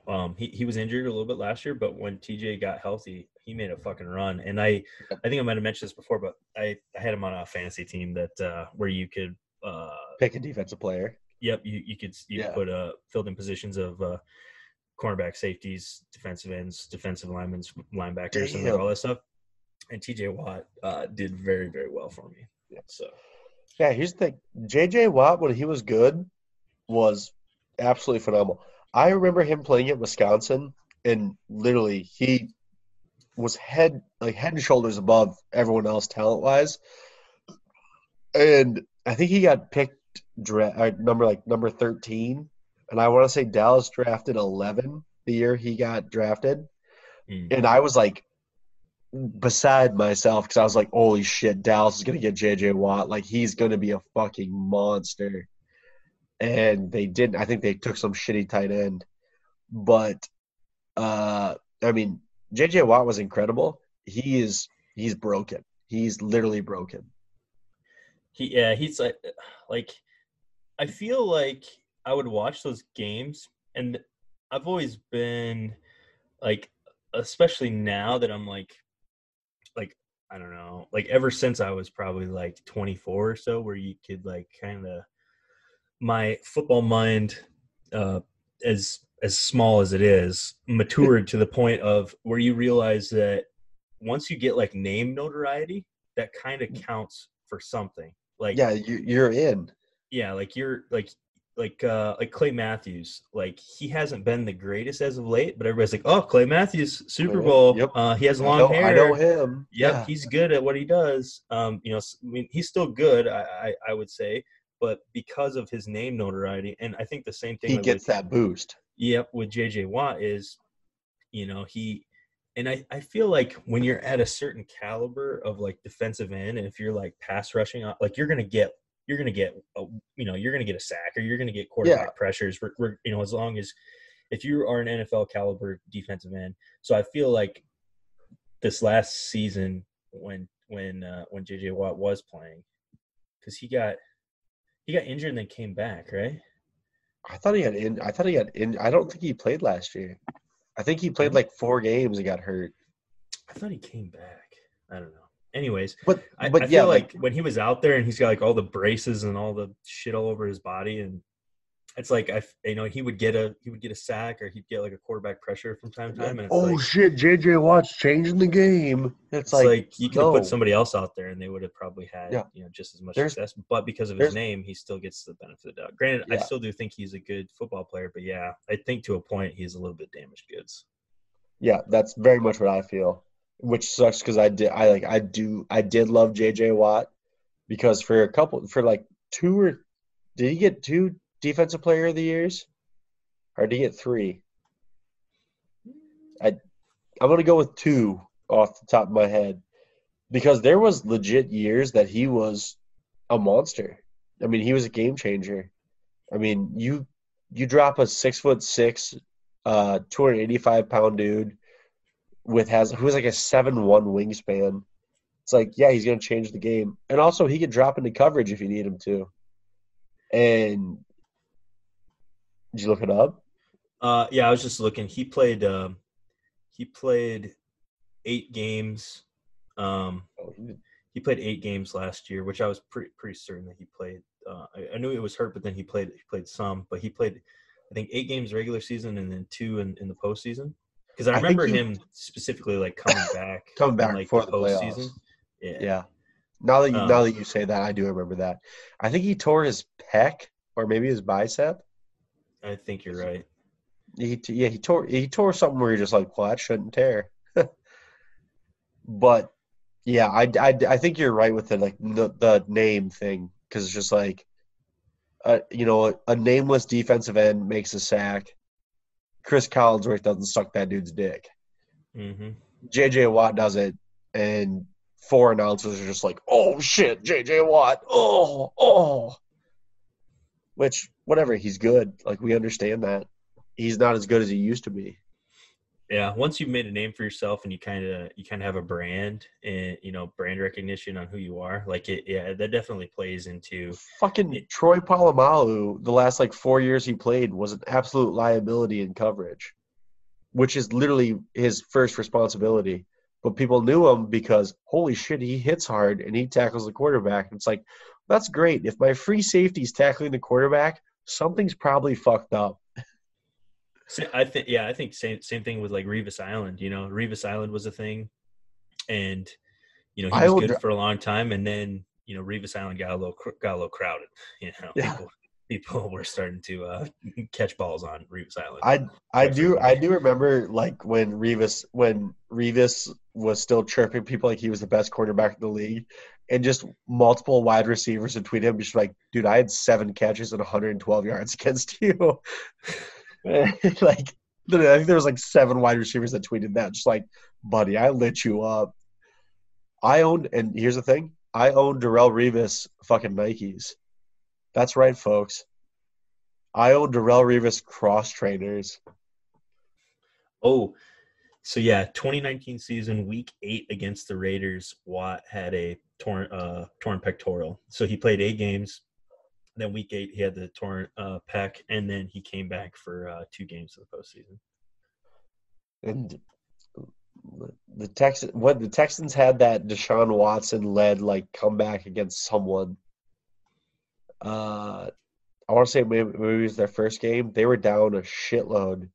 Speaker 2: um, he he was injured a little bit last year, but when TJ got healthy, he made a fucking run. And I, I think I might have mentioned this before, but I, I had him on a fantasy team that uh, where you could, uh,
Speaker 1: Pick a defensive player.
Speaker 2: yep, you you could you
Speaker 1: Yeah.
Speaker 2: could put uh filled in positions of uh, cornerback, safeties, defensive ends, defensive linemen, linebackers, and all that stuff. And TJ Watt uh, did very very well for me.
Speaker 1: Yeah.
Speaker 2: So
Speaker 1: Yeah, here's the thing. JJ Watt, when he was good, was absolutely phenomenal. I remember him playing at Wisconsin, and literally he was head like head and shoulders above everyone else talent wise. And I think he got picked dra- uh, number like number thirteen, and I want to say Dallas drafted eleven the year he got drafted,
Speaker 2: mm.
Speaker 1: and I was like beside myself because I was like, holy shit, Dallas is gonna get JJ Watt. Like he's gonna be a fucking monster. And they didn't. I think they took some shitty tight end. But uh I mean, JJ Watt was incredible. He is he's broken. He's literally broken.
Speaker 2: He yeah, he's like like I feel like I would watch those games and I've always been like especially now that I'm like like I don't know, like ever since I was probably like 24 or so where you could like kind of my football mind uh as as small as it is matured to the point of where you realize that once you get like name notoriety that kind of counts for something like
Speaker 1: Yeah, you, you're in.
Speaker 2: yeah like you're like like uh like clay matthews like he hasn't been the greatest as of late but everybody's like oh clay matthews super bowl
Speaker 1: yep.
Speaker 2: uh he has
Speaker 1: I
Speaker 2: long
Speaker 1: know,
Speaker 2: hair
Speaker 1: I know him.
Speaker 2: Yep,
Speaker 1: Yeah.
Speaker 2: he's good at what he does. Um, you know, I mean, he's still good. I, I, I would say, but because of his name notoriety, and I think the same thing.
Speaker 1: He
Speaker 2: with-
Speaker 1: gets that boost.
Speaker 2: Yep, with JJ Watt is, you know, he, and I, I feel like when you're at a certain caliber of like defensive end, and if you're like pass rushing, uh, like you're gonna get, you're gonna get, a, you know, you're gonna get a sack or you're gonna get quarterback pressures. We're, we're, you know, as long as if you are an NFL caliber defensive end. So I feel like this last season when when uh, when JJ Watt was playing, because he got he got injured and then came back, right?
Speaker 1: I thought he had in. I thought he had in. I don't think he played last year. I think he played like four games and got hurt.
Speaker 2: I thought he came back. I don't know. Anyways,
Speaker 1: But
Speaker 2: I,
Speaker 1: but
Speaker 2: I
Speaker 1: yeah,
Speaker 2: feel like,
Speaker 1: like
Speaker 2: when he was out there and he's got like all the braces and all the shit all over his body, and it's like I, f- you know, he would get a he would get a sack or he'd get like a quarterback pressure from time to time, and it's
Speaker 1: oh
Speaker 2: like,
Speaker 1: shit, JJ Watt's changing the game. It's,
Speaker 2: it's
Speaker 1: like,
Speaker 2: like, you could have
Speaker 1: no.
Speaker 2: put somebody else out there and they would have probably had
Speaker 1: Yeah.
Speaker 2: you know just as much
Speaker 1: There's-
Speaker 2: success. But because of his name, he still gets the benefit of the doubt. Granted, I still do think he's a good football player, but yeah, I think to a point he's a little bit damaged goods.
Speaker 1: Yeah, that's very much what I feel. Which sucks because I did I like I do I did love JJ Watt because for a couple for like two or did he get two defensive player of the years? Or did he get three? I I'm gonna go with two off the top of my head. Because there was legit years that he was a monster. I mean, he was a game changer. I mean, you you drop a six foot six, uh, two hundred eighty five pound dude with has who has like a seven one wingspan. It's like, yeah, he's gonna change the game, and also he could drop into coverage if you need him to. And did you look it up?
Speaker 2: Uh, yeah, I was just looking. He played. Um, he played eight games. Um,
Speaker 1: Oh, he
Speaker 2: he played eight games last year, which I was pretty pretty certain that he played. Uh, I, I knew he was hurt, but then he played he played some. But he played, I think, eight games regular season and then two in, in the postseason. Because I
Speaker 1: I
Speaker 2: remember
Speaker 1: he-
Speaker 2: him specifically like coming back,
Speaker 1: Coming
Speaker 2: in,
Speaker 1: back
Speaker 2: like
Speaker 1: for the playoffs.
Speaker 2: Yeah,
Speaker 1: Yeah. Now that you
Speaker 2: Um,
Speaker 1: now that you say that, I do remember that. I think he tore his pec or maybe his bicep.
Speaker 2: I think you're right.
Speaker 1: He t- yeah he tore he tore something where you're just like, well, that shouldn't tear. but Yeah, I, I, I think you're right with the like the, the name thing because it's just like, uh, you know, a nameless defensive end makes a sack. Chris Collinsworth doesn't suck that dude's dick.
Speaker 2: hmm
Speaker 1: JJ Watt does it, and four announcers are just like, "Oh shit, JJ Watt! Oh, oh." Which, whatever, he's good. Like we understand that he's not as good as he used to be.
Speaker 2: Yeah, once you've made a name for yourself and you kind of you kind of have a brand and you know brand recognition on who you are, like it, yeah, that definitely plays into.
Speaker 1: Fucking Troy Polamalu, the last like four years he played was an absolute liability in coverage, which is literally his first responsibility. But people knew him because holy shit, he hits hard and he tackles the quarterback. It's like that's great. If my free safety is tackling the quarterback, something's probably fucked up.
Speaker 2: I think yeah, I think same same thing with like Revis Island. You know, Revis Island was a thing, and you know he was good for a long time, and then you know Revis Island got a little cr- got a little crowded. You know,
Speaker 1: Yeah.
Speaker 2: people people were starting to uh, catch balls on Revis Island.
Speaker 1: I I do I do remember like when Revis when Revis was still chirping people like he was the best quarterback in the league, and just multiple wide receivers would tweet him just like, dude, I had seven catches and 112 yards against you. like I think there was like seven wide receivers that tweeted that, just like, buddy, I lit you up. I owned, and here's the thing, I owned Darrelle Revis fucking Nikes. That's right, folks. I own Darrelle Revis cross trainers.
Speaker 2: Oh, so yeah, 2019 season, week eight against the Raiders, Watt had a torn uh, torn pectoral. So he played eight games. Then week eight, he had the torn uh, pec, and then he came back for uh, two games of the postseason.
Speaker 1: And the Texans, what the Texans had that Deshaun Watson led like comeback against someone. Uh, I want to say maybe, maybe it was their first game. They were down a shitload,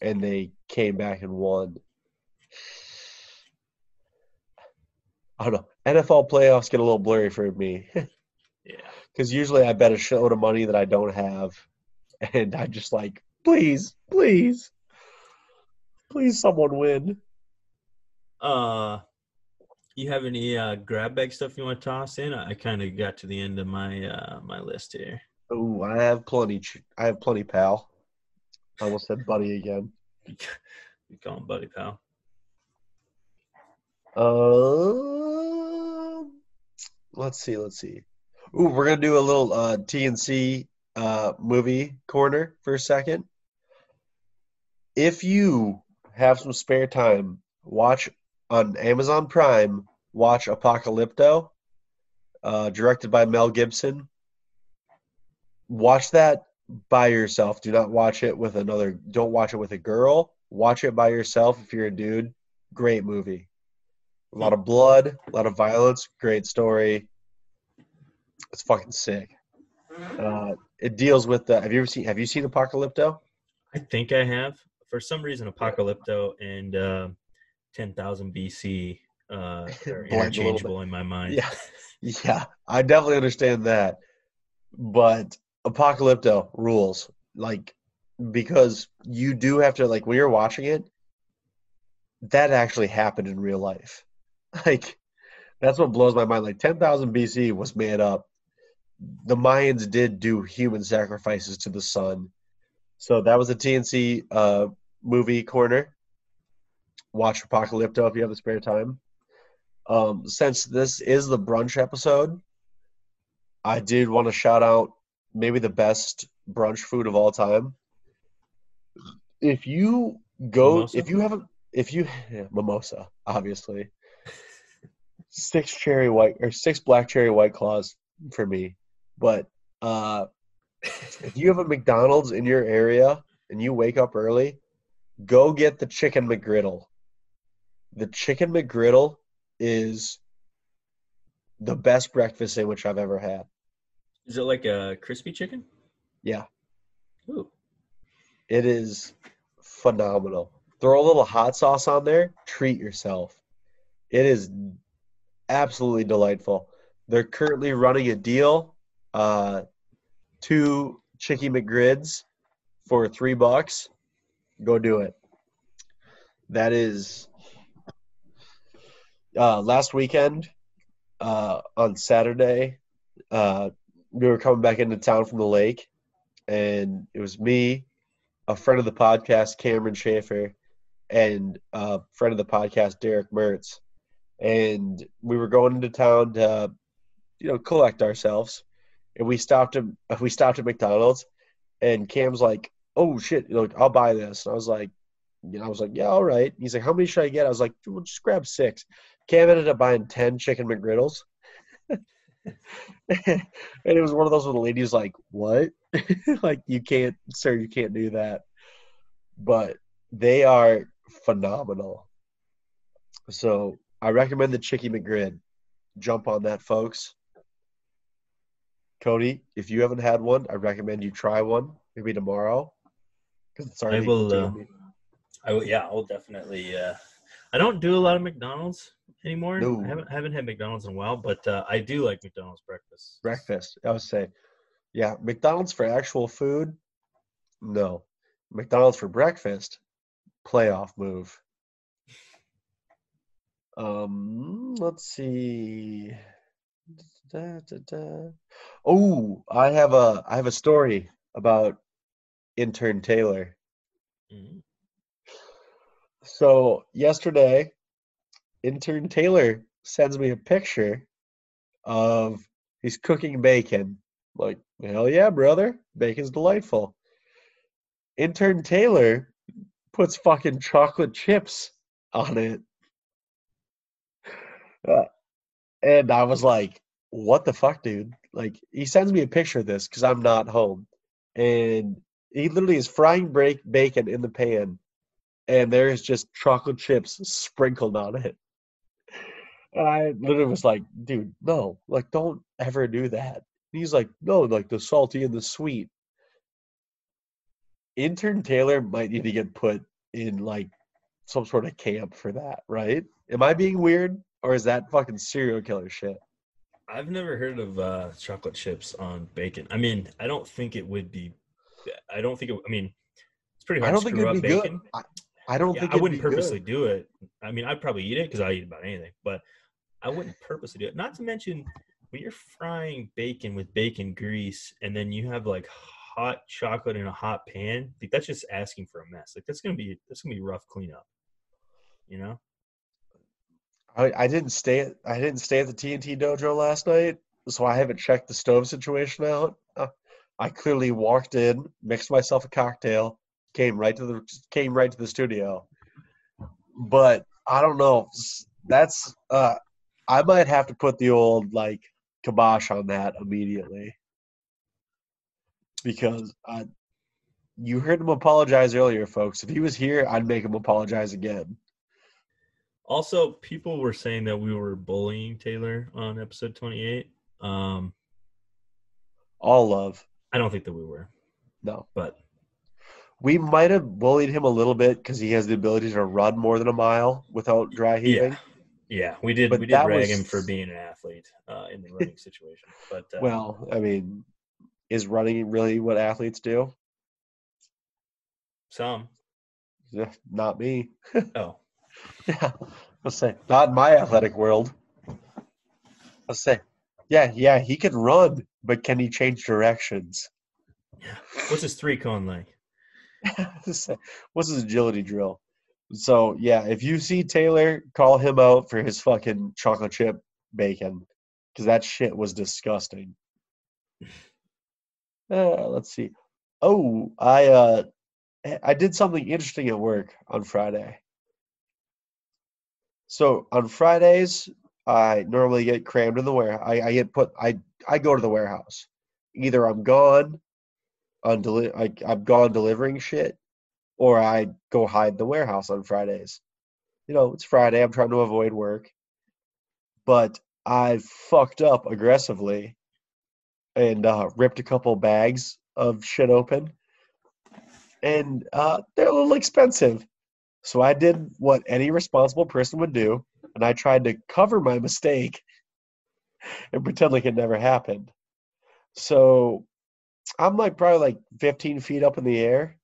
Speaker 1: and they came back and won. I don't know. NFL playoffs get a little blurry for me
Speaker 2: Yeah.
Speaker 1: because usually I bet a shitload of money that I don't have, and I just like, please, please, please, someone win.
Speaker 2: Uh, you have any uh, grab bag stuff you want to toss in? I kind of got to the end of my uh, my list here.
Speaker 1: Oh, I have plenty. I have plenty, pal. I almost said buddy again.
Speaker 2: We call him Buddy Pal.
Speaker 1: Um, let's see. Let's see. Ooh, we're gonna do a little uh, TNC uh, movie corner for a second. If you have some spare time, watch on Amazon Prime. Watch Apocalypto, uh, directed by Mel Gibson. Watch that by yourself. Do not watch it with another. Don't watch it with a girl. Watch it by yourself if you're a dude. Great movie. A lot of blood, a lot of violence. Great story. It's fucking sick. Uh, it deals with the. Have you ever seen? Have you seen Apocalypto?
Speaker 2: I think I have. For some reason, Apocalypto and uh, 10,000 BC uh, are
Speaker 1: Blend a little bit.
Speaker 2: interchangeable in my mind.
Speaker 1: Yeah, yeah. I definitely understand that, but Apocalypto rules. Like because you do have to like when you're watching it. That actually happened in real life. Like that's what blows my mind. Like 10,000 BC was made up. The Mayans did do human sacrifices to the sun. So that was a TNC uh, movie corner. Watch Apocalypto if you have the spare time. Um, since this is the brunch episode, I did want to shout out maybe the best brunch food of all time. If you go,
Speaker 2: Mimosa?
Speaker 1: if you haven't, if you yeah, mimosa, obviously, six cherry white or six black cherry white claws for me. But uh, if you have a McDonald's in your area and you wake up early, go get the chicken McGriddle. The chicken McGriddle is the best breakfast sandwich I've ever had.
Speaker 2: Is it like a crispy chicken?
Speaker 1: Yeah,
Speaker 2: Ooh.
Speaker 1: it is phenomenal. Throw a little hot sauce on there, treat yourself. It is absolutely delightful. They're currently running a deal, uh, two Chicky McGrids for three bucks. Go do it. That is, uh, last weekend, uh, on Saturday, uh, we were coming back into town from the lake, and it was me, a friend of the podcast, Cameron Schaefer, and a friend of the podcast, Derek Mertz, and we were going into town to, you know, collect ourselves, and we stopped at we stopped at McDonald's, and Cam's like, "Oh shit, know, I'll buy this," and I was like. You know, I was like, yeah, all right. He's like, how many should I get? I was like, well, just grab six. Cam ended up buying 10 chicken McGriddles. and it was one of those where the lady's like, what? like, you can't, sir, you can't do that. But they are phenomenal. So I recommend the Chicky McGrid. Jump on that, folks. Cody, if you haven't had one, I recommend you try one maybe tomorrow. Because it's already
Speaker 2: will, uh. I will, yeah, I'll definitely. Uh, I don't do a lot of McDonald's anymore.
Speaker 1: No.
Speaker 2: I haven't haven't had McDonald's in a while, but uh, I do like McDonald's breakfast.
Speaker 1: breakfast. I would say, yeah, McDonald's for actual food, no. McDonald's for breakfast, playoff move. Um, let's see. Da, da, da. Oh, I have a I have a story about intern Taylor.
Speaker 2: Mhm.
Speaker 1: So yesterday, intern Taylor sends me a picture of he's cooking bacon. Like, hell yeah, brother. Bacon's delightful. Intern Taylor puts fucking chocolate chips on it. Uh, and I was like, what the fuck, dude? Like, he sends me a picture of this because I'm not home. And he literally is frying break bacon in the pan and there's just chocolate chips sprinkled on it. And I literally was like, dude, no, like, don't ever do that. And he's like, no, like the salty and the sweet. Intern Taylor might need to get put in like some sort of camp for that, right? Am I being weird or is that fucking serial killer shit?
Speaker 2: I've never heard of uh, chocolate chips on bacon. I mean, I don't think it would be. I don't think it. I mean, it's pretty
Speaker 1: I
Speaker 2: hard
Speaker 1: don't
Speaker 2: to
Speaker 1: think
Speaker 2: screw
Speaker 1: it'd
Speaker 2: up
Speaker 1: be good.
Speaker 2: bacon.
Speaker 1: I, I don't
Speaker 2: Yeah,
Speaker 1: think
Speaker 2: I wouldn't purposely
Speaker 1: good.
Speaker 2: do it. I mean, I'd probably eat it because I eat about anything, but I wouldn't purposely do it. Not to mention when you're frying bacon with bacon grease and then you have like hot chocolate in a hot pan, like that's just asking for a mess. Like that's gonna be that's gonna be rough cleanup. You know?
Speaker 1: I, I didn't stay at I didn't stay at the TNT dojo last night, so I haven't checked the stove situation out. Uh, I clearly walked in, mixed myself a cocktail, came right to the came right to the studio. But I don't know. That's uh I might have to put the old like kibosh on that immediately. Because I you heard him apologize earlier, folks. If he was here, I'd make him apologize again.
Speaker 2: Also, people were saying that we were bullying Taylor on episode 28. Um,
Speaker 1: All love.
Speaker 2: I don't think that we were,
Speaker 1: No.
Speaker 2: but
Speaker 1: We might have bullied him a little bit because he has the ability to run more than a mile without dry heaving.
Speaker 2: yeah, yeah, we did
Speaker 1: But
Speaker 2: we did rag
Speaker 1: was-
Speaker 2: him for being an athlete uh, in the running situation. But uh,
Speaker 1: Well, I mean, is running really what athletes do?
Speaker 2: some
Speaker 1: Yeah, Not me.
Speaker 2: oh
Speaker 1: Yeah, I'll say not in my athletic world. I'll say, yeah, yeah, he can run, but can he change directions?
Speaker 2: what's his three cone like?
Speaker 1: What's his agility drill? So yeah, if you see Taylor, call him out for his fucking chocolate chip bacon, because that shit was disgusting. Uh, let's see. Oh, I uh, I did something interesting at work on Friday. So on Fridays, I normally get crammed in the warehouse. I, I get put. I I go to the warehouse. Either I'm gone on deli- I, I'm gone delivering shit, or I go hide the warehouse on Fridays. You know, it's Friday. I'm trying to avoid work, but I fucked up aggressively and uh, ripped a couple bags of shit open, and uh, they're a little expensive. So I did what any responsible person would do, and I tried to cover my mistake and pretend like it never happened. So I'm like probably like 15 feet up in the air,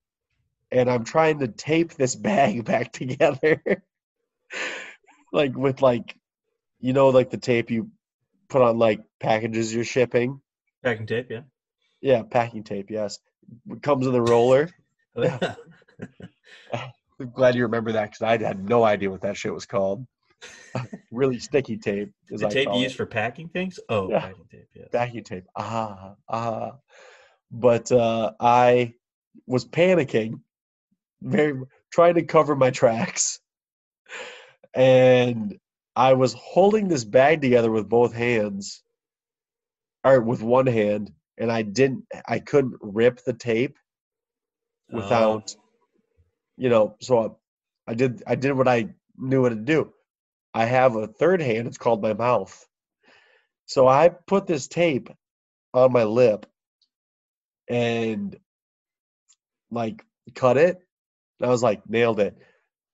Speaker 1: and I'm trying to tape this bag back together, like with like you know, like the tape you put on like packages you're shipping.
Speaker 2: Packing tape, yeah.
Speaker 1: Yeah, packing tape. Yes, it comes in the roller. Yeah. I'm glad you remember that because I had no idea what that shit was called. really sticky tape.
Speaker 2: The
Speaker 1: I
Speaker 2: tape you
Speaker 1: it.
Speaker 2: use for packing things? Oh,
Speaker 1: Yeah.
Speaker 2: packing tape, yeah.
Speaker 1: vacuum tape. Ah, ah. But uh, I was panicking, very trying to cover my tracks, and I was holding this bag together with both hands, or with one hand, and I didn't. I couldn't rip the tape without, oh. you know. So I, I did. I did what I knew what to do. I have a third hand. It's called my mouth. So I put this tape on my lip and like cut it. I was like, nailed it.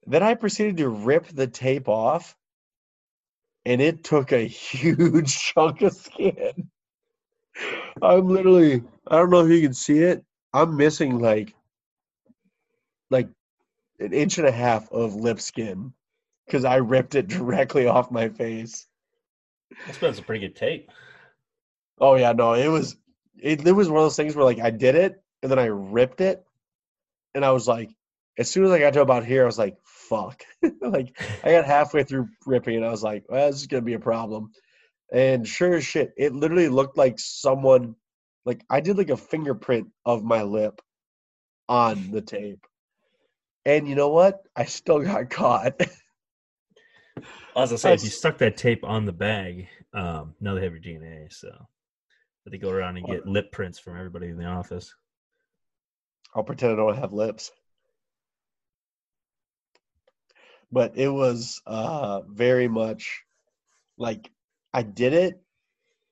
Speaker 1: Then I proceeded to rip the tape off and it took a huge chunk of skin. I'm literally, I don't know if you can see it. I'm missing like, like an inch and a half of lip skin because I ripped it directly off my face.
Speaker 2: That's been some pretty good tape.
Speaker 1: Oh yeah, no, it was it, it was one of those things where like I did it and then I ripped it and I was like as soon as I got to about here I was like fuck. like I got halfway through ripping and I was like, well, this is going to be a problem. And sure as shit, it literally looked like someone like I did like a fingerprint of my lip on the tape. And you know what? I still got caught.
Speaker 2: I was gonna say, if you stuck that tape on the bag, um, now they have your DNA, so but they go around and get lip prints from everybody in the office.
Speaker 1: I'll pretend I don't have lips. But it was uh, very much like I did it.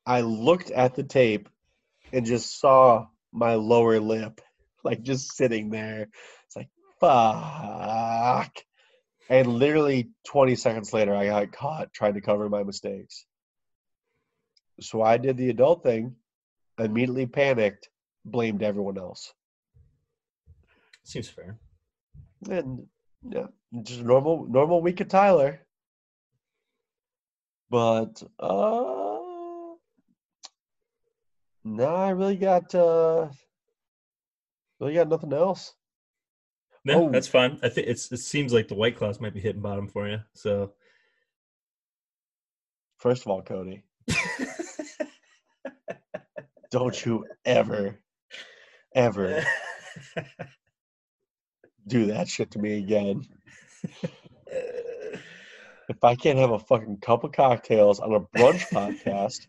Speaker 1: I looked at the tape and just saw my lower lip, like just sitting there. It's like, fuck. And literally 20 seconds later, I got caught trying to cover my mistakes. So I did the adult thing, immediately panicked, blamed everyone else.
Speaker 2: Seems fair.
Speaker 1: And yeah, just normal normal week of Tyler. But uh no, I really got uh really got nothing else.
Speaker 2: No,
Speaker 1: Oh.
Speaker 2: that's fine. I think it's it seems like the white claws might be hitting bottom for you. So
Speaker 1: First of all, Cody, don't you ever, ever do that shit to me again. If I can't have a fucking cup of cocktails on a brunch podcast,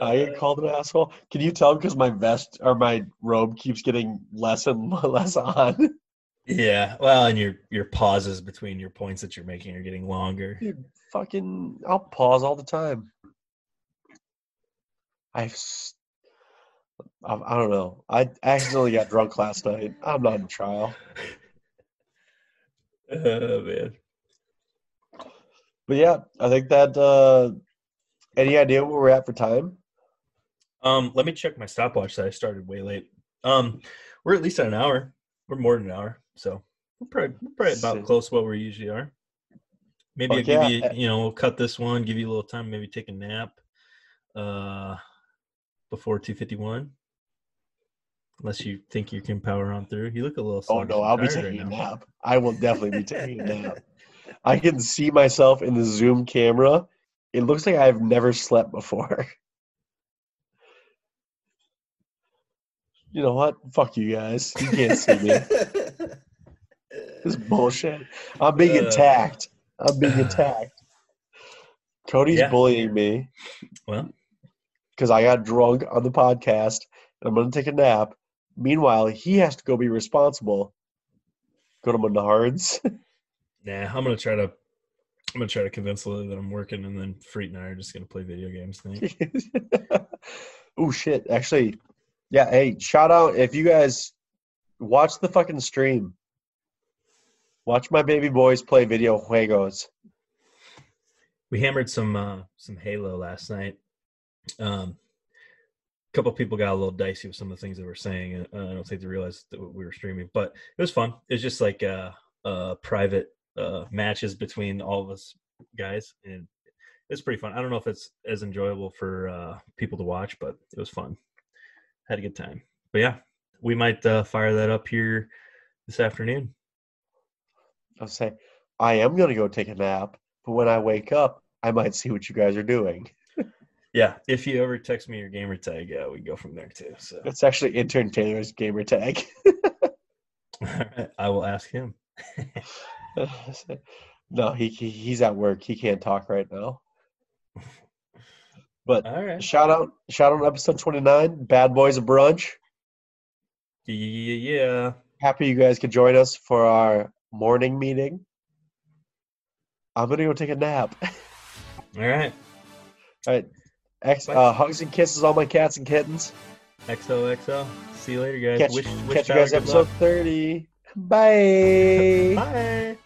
Speaker 1: I get called an uh, asshole. Can you tell because my vest or my robe keeps getting less and less on?
Speaker 2: yeah. Well, and your your pauses between your points that you're making are getting longer.
Speaker 1: Dude, fucking, I'll pause all the time. I've, I, I don't know. I accidentally got drunk last night. I'm not in trial.
Speaker 2: Oh man.
Speaker 1: But yeah, I think that. uh Any idea where we're at for time?
Speaker 2: Um, let me check my stopwatch that I started way late. Um, we're at least at an hour. We're more than an hour, so we're probably, we're probably about
Speaker 1: Sick.
Speaker 2: close to what we usually are. Maybe I'll give
Speaker 1: yeah.
Speaker 2: you, you know, we'll cut this one, give you a little time, maybe take a nap, uh, before two fifty one. Unless you think you can power on through, you look a little.
Speaker 1: Oh no, I'll be taking a
Speaker 2: right now.
Speaker 1: nap. I will definitely be taking a nap. I can see myself in the Zoom camera. It looks like I've never slept before. You know what? Fuck you guys. You can't see me. This is bullshit. I'm being
Speaker 2: Uh,
Speaker 1: attacked. I'm being attacked. Cody's
Speaker 2: Yeah.
Speaker 1: bullying me
Speaker 2: Well,
Speaker 1: because I got drunk on the podcast and I'm going to take a nap. Meanwhile, he has to go be responsible. Go to Menards.
Speaker 2: nah, I'm gonna try to. I'm gonna try to convince Lily that I'm working, and then Freet and I are just gonna play video games tonight.
Speaker 1: oh shit! Actually, yeah. Hey, shout out if you guys watch the fucking stream. Watch my baby boys play video juegos.
Speaker 2: we hammered some uh some halo last night um a couple people got a little dicey with some of the things they were saying and uh, i don't think they realized that we were streaming but it was fun it was just like uh uh private uh matches between all of us guys, and it's pretty fun. I don't know if it's as enjoyable for uh, people to watch, but it was fun. Had a good time. But yeah, we might uh, fire that up here this afternoon.
Speaker 1: I'll say, I am gonna go take a nap, but when I wake up, I might see what you guys are doing.
Speaker 2: Yeah, if you ever text me your gamer tag, yeah, we go from there too. So
Speaker 1: It's actually intern Taylor's gamer tag.
Speaker 2: I will ask him.
Speaker 1: no, he, he he's at work. He can't talk right now. But
Speaker 2: right.
Speaker 1: shout out shout out episode 29, Bad Boys of Brunch.
Speaker 2: Yeah, yeah.
Speaker 1: Happy you guys could join us for our morning meeting. I'm gonna go take a nap.
Speaker 2: All right.
Speaker 1: All right. X, uh, hugs and kisses all my cats and kittens.
Speaker 2: XOXO. See you later, guys.
Speaker 1: Catch,
Speaker 2: Wish- wish
Speaker 1: catch you guys episode
Speaker 2: luck.
Speaker 1: 30. Bye.
Speaker 2: Bye.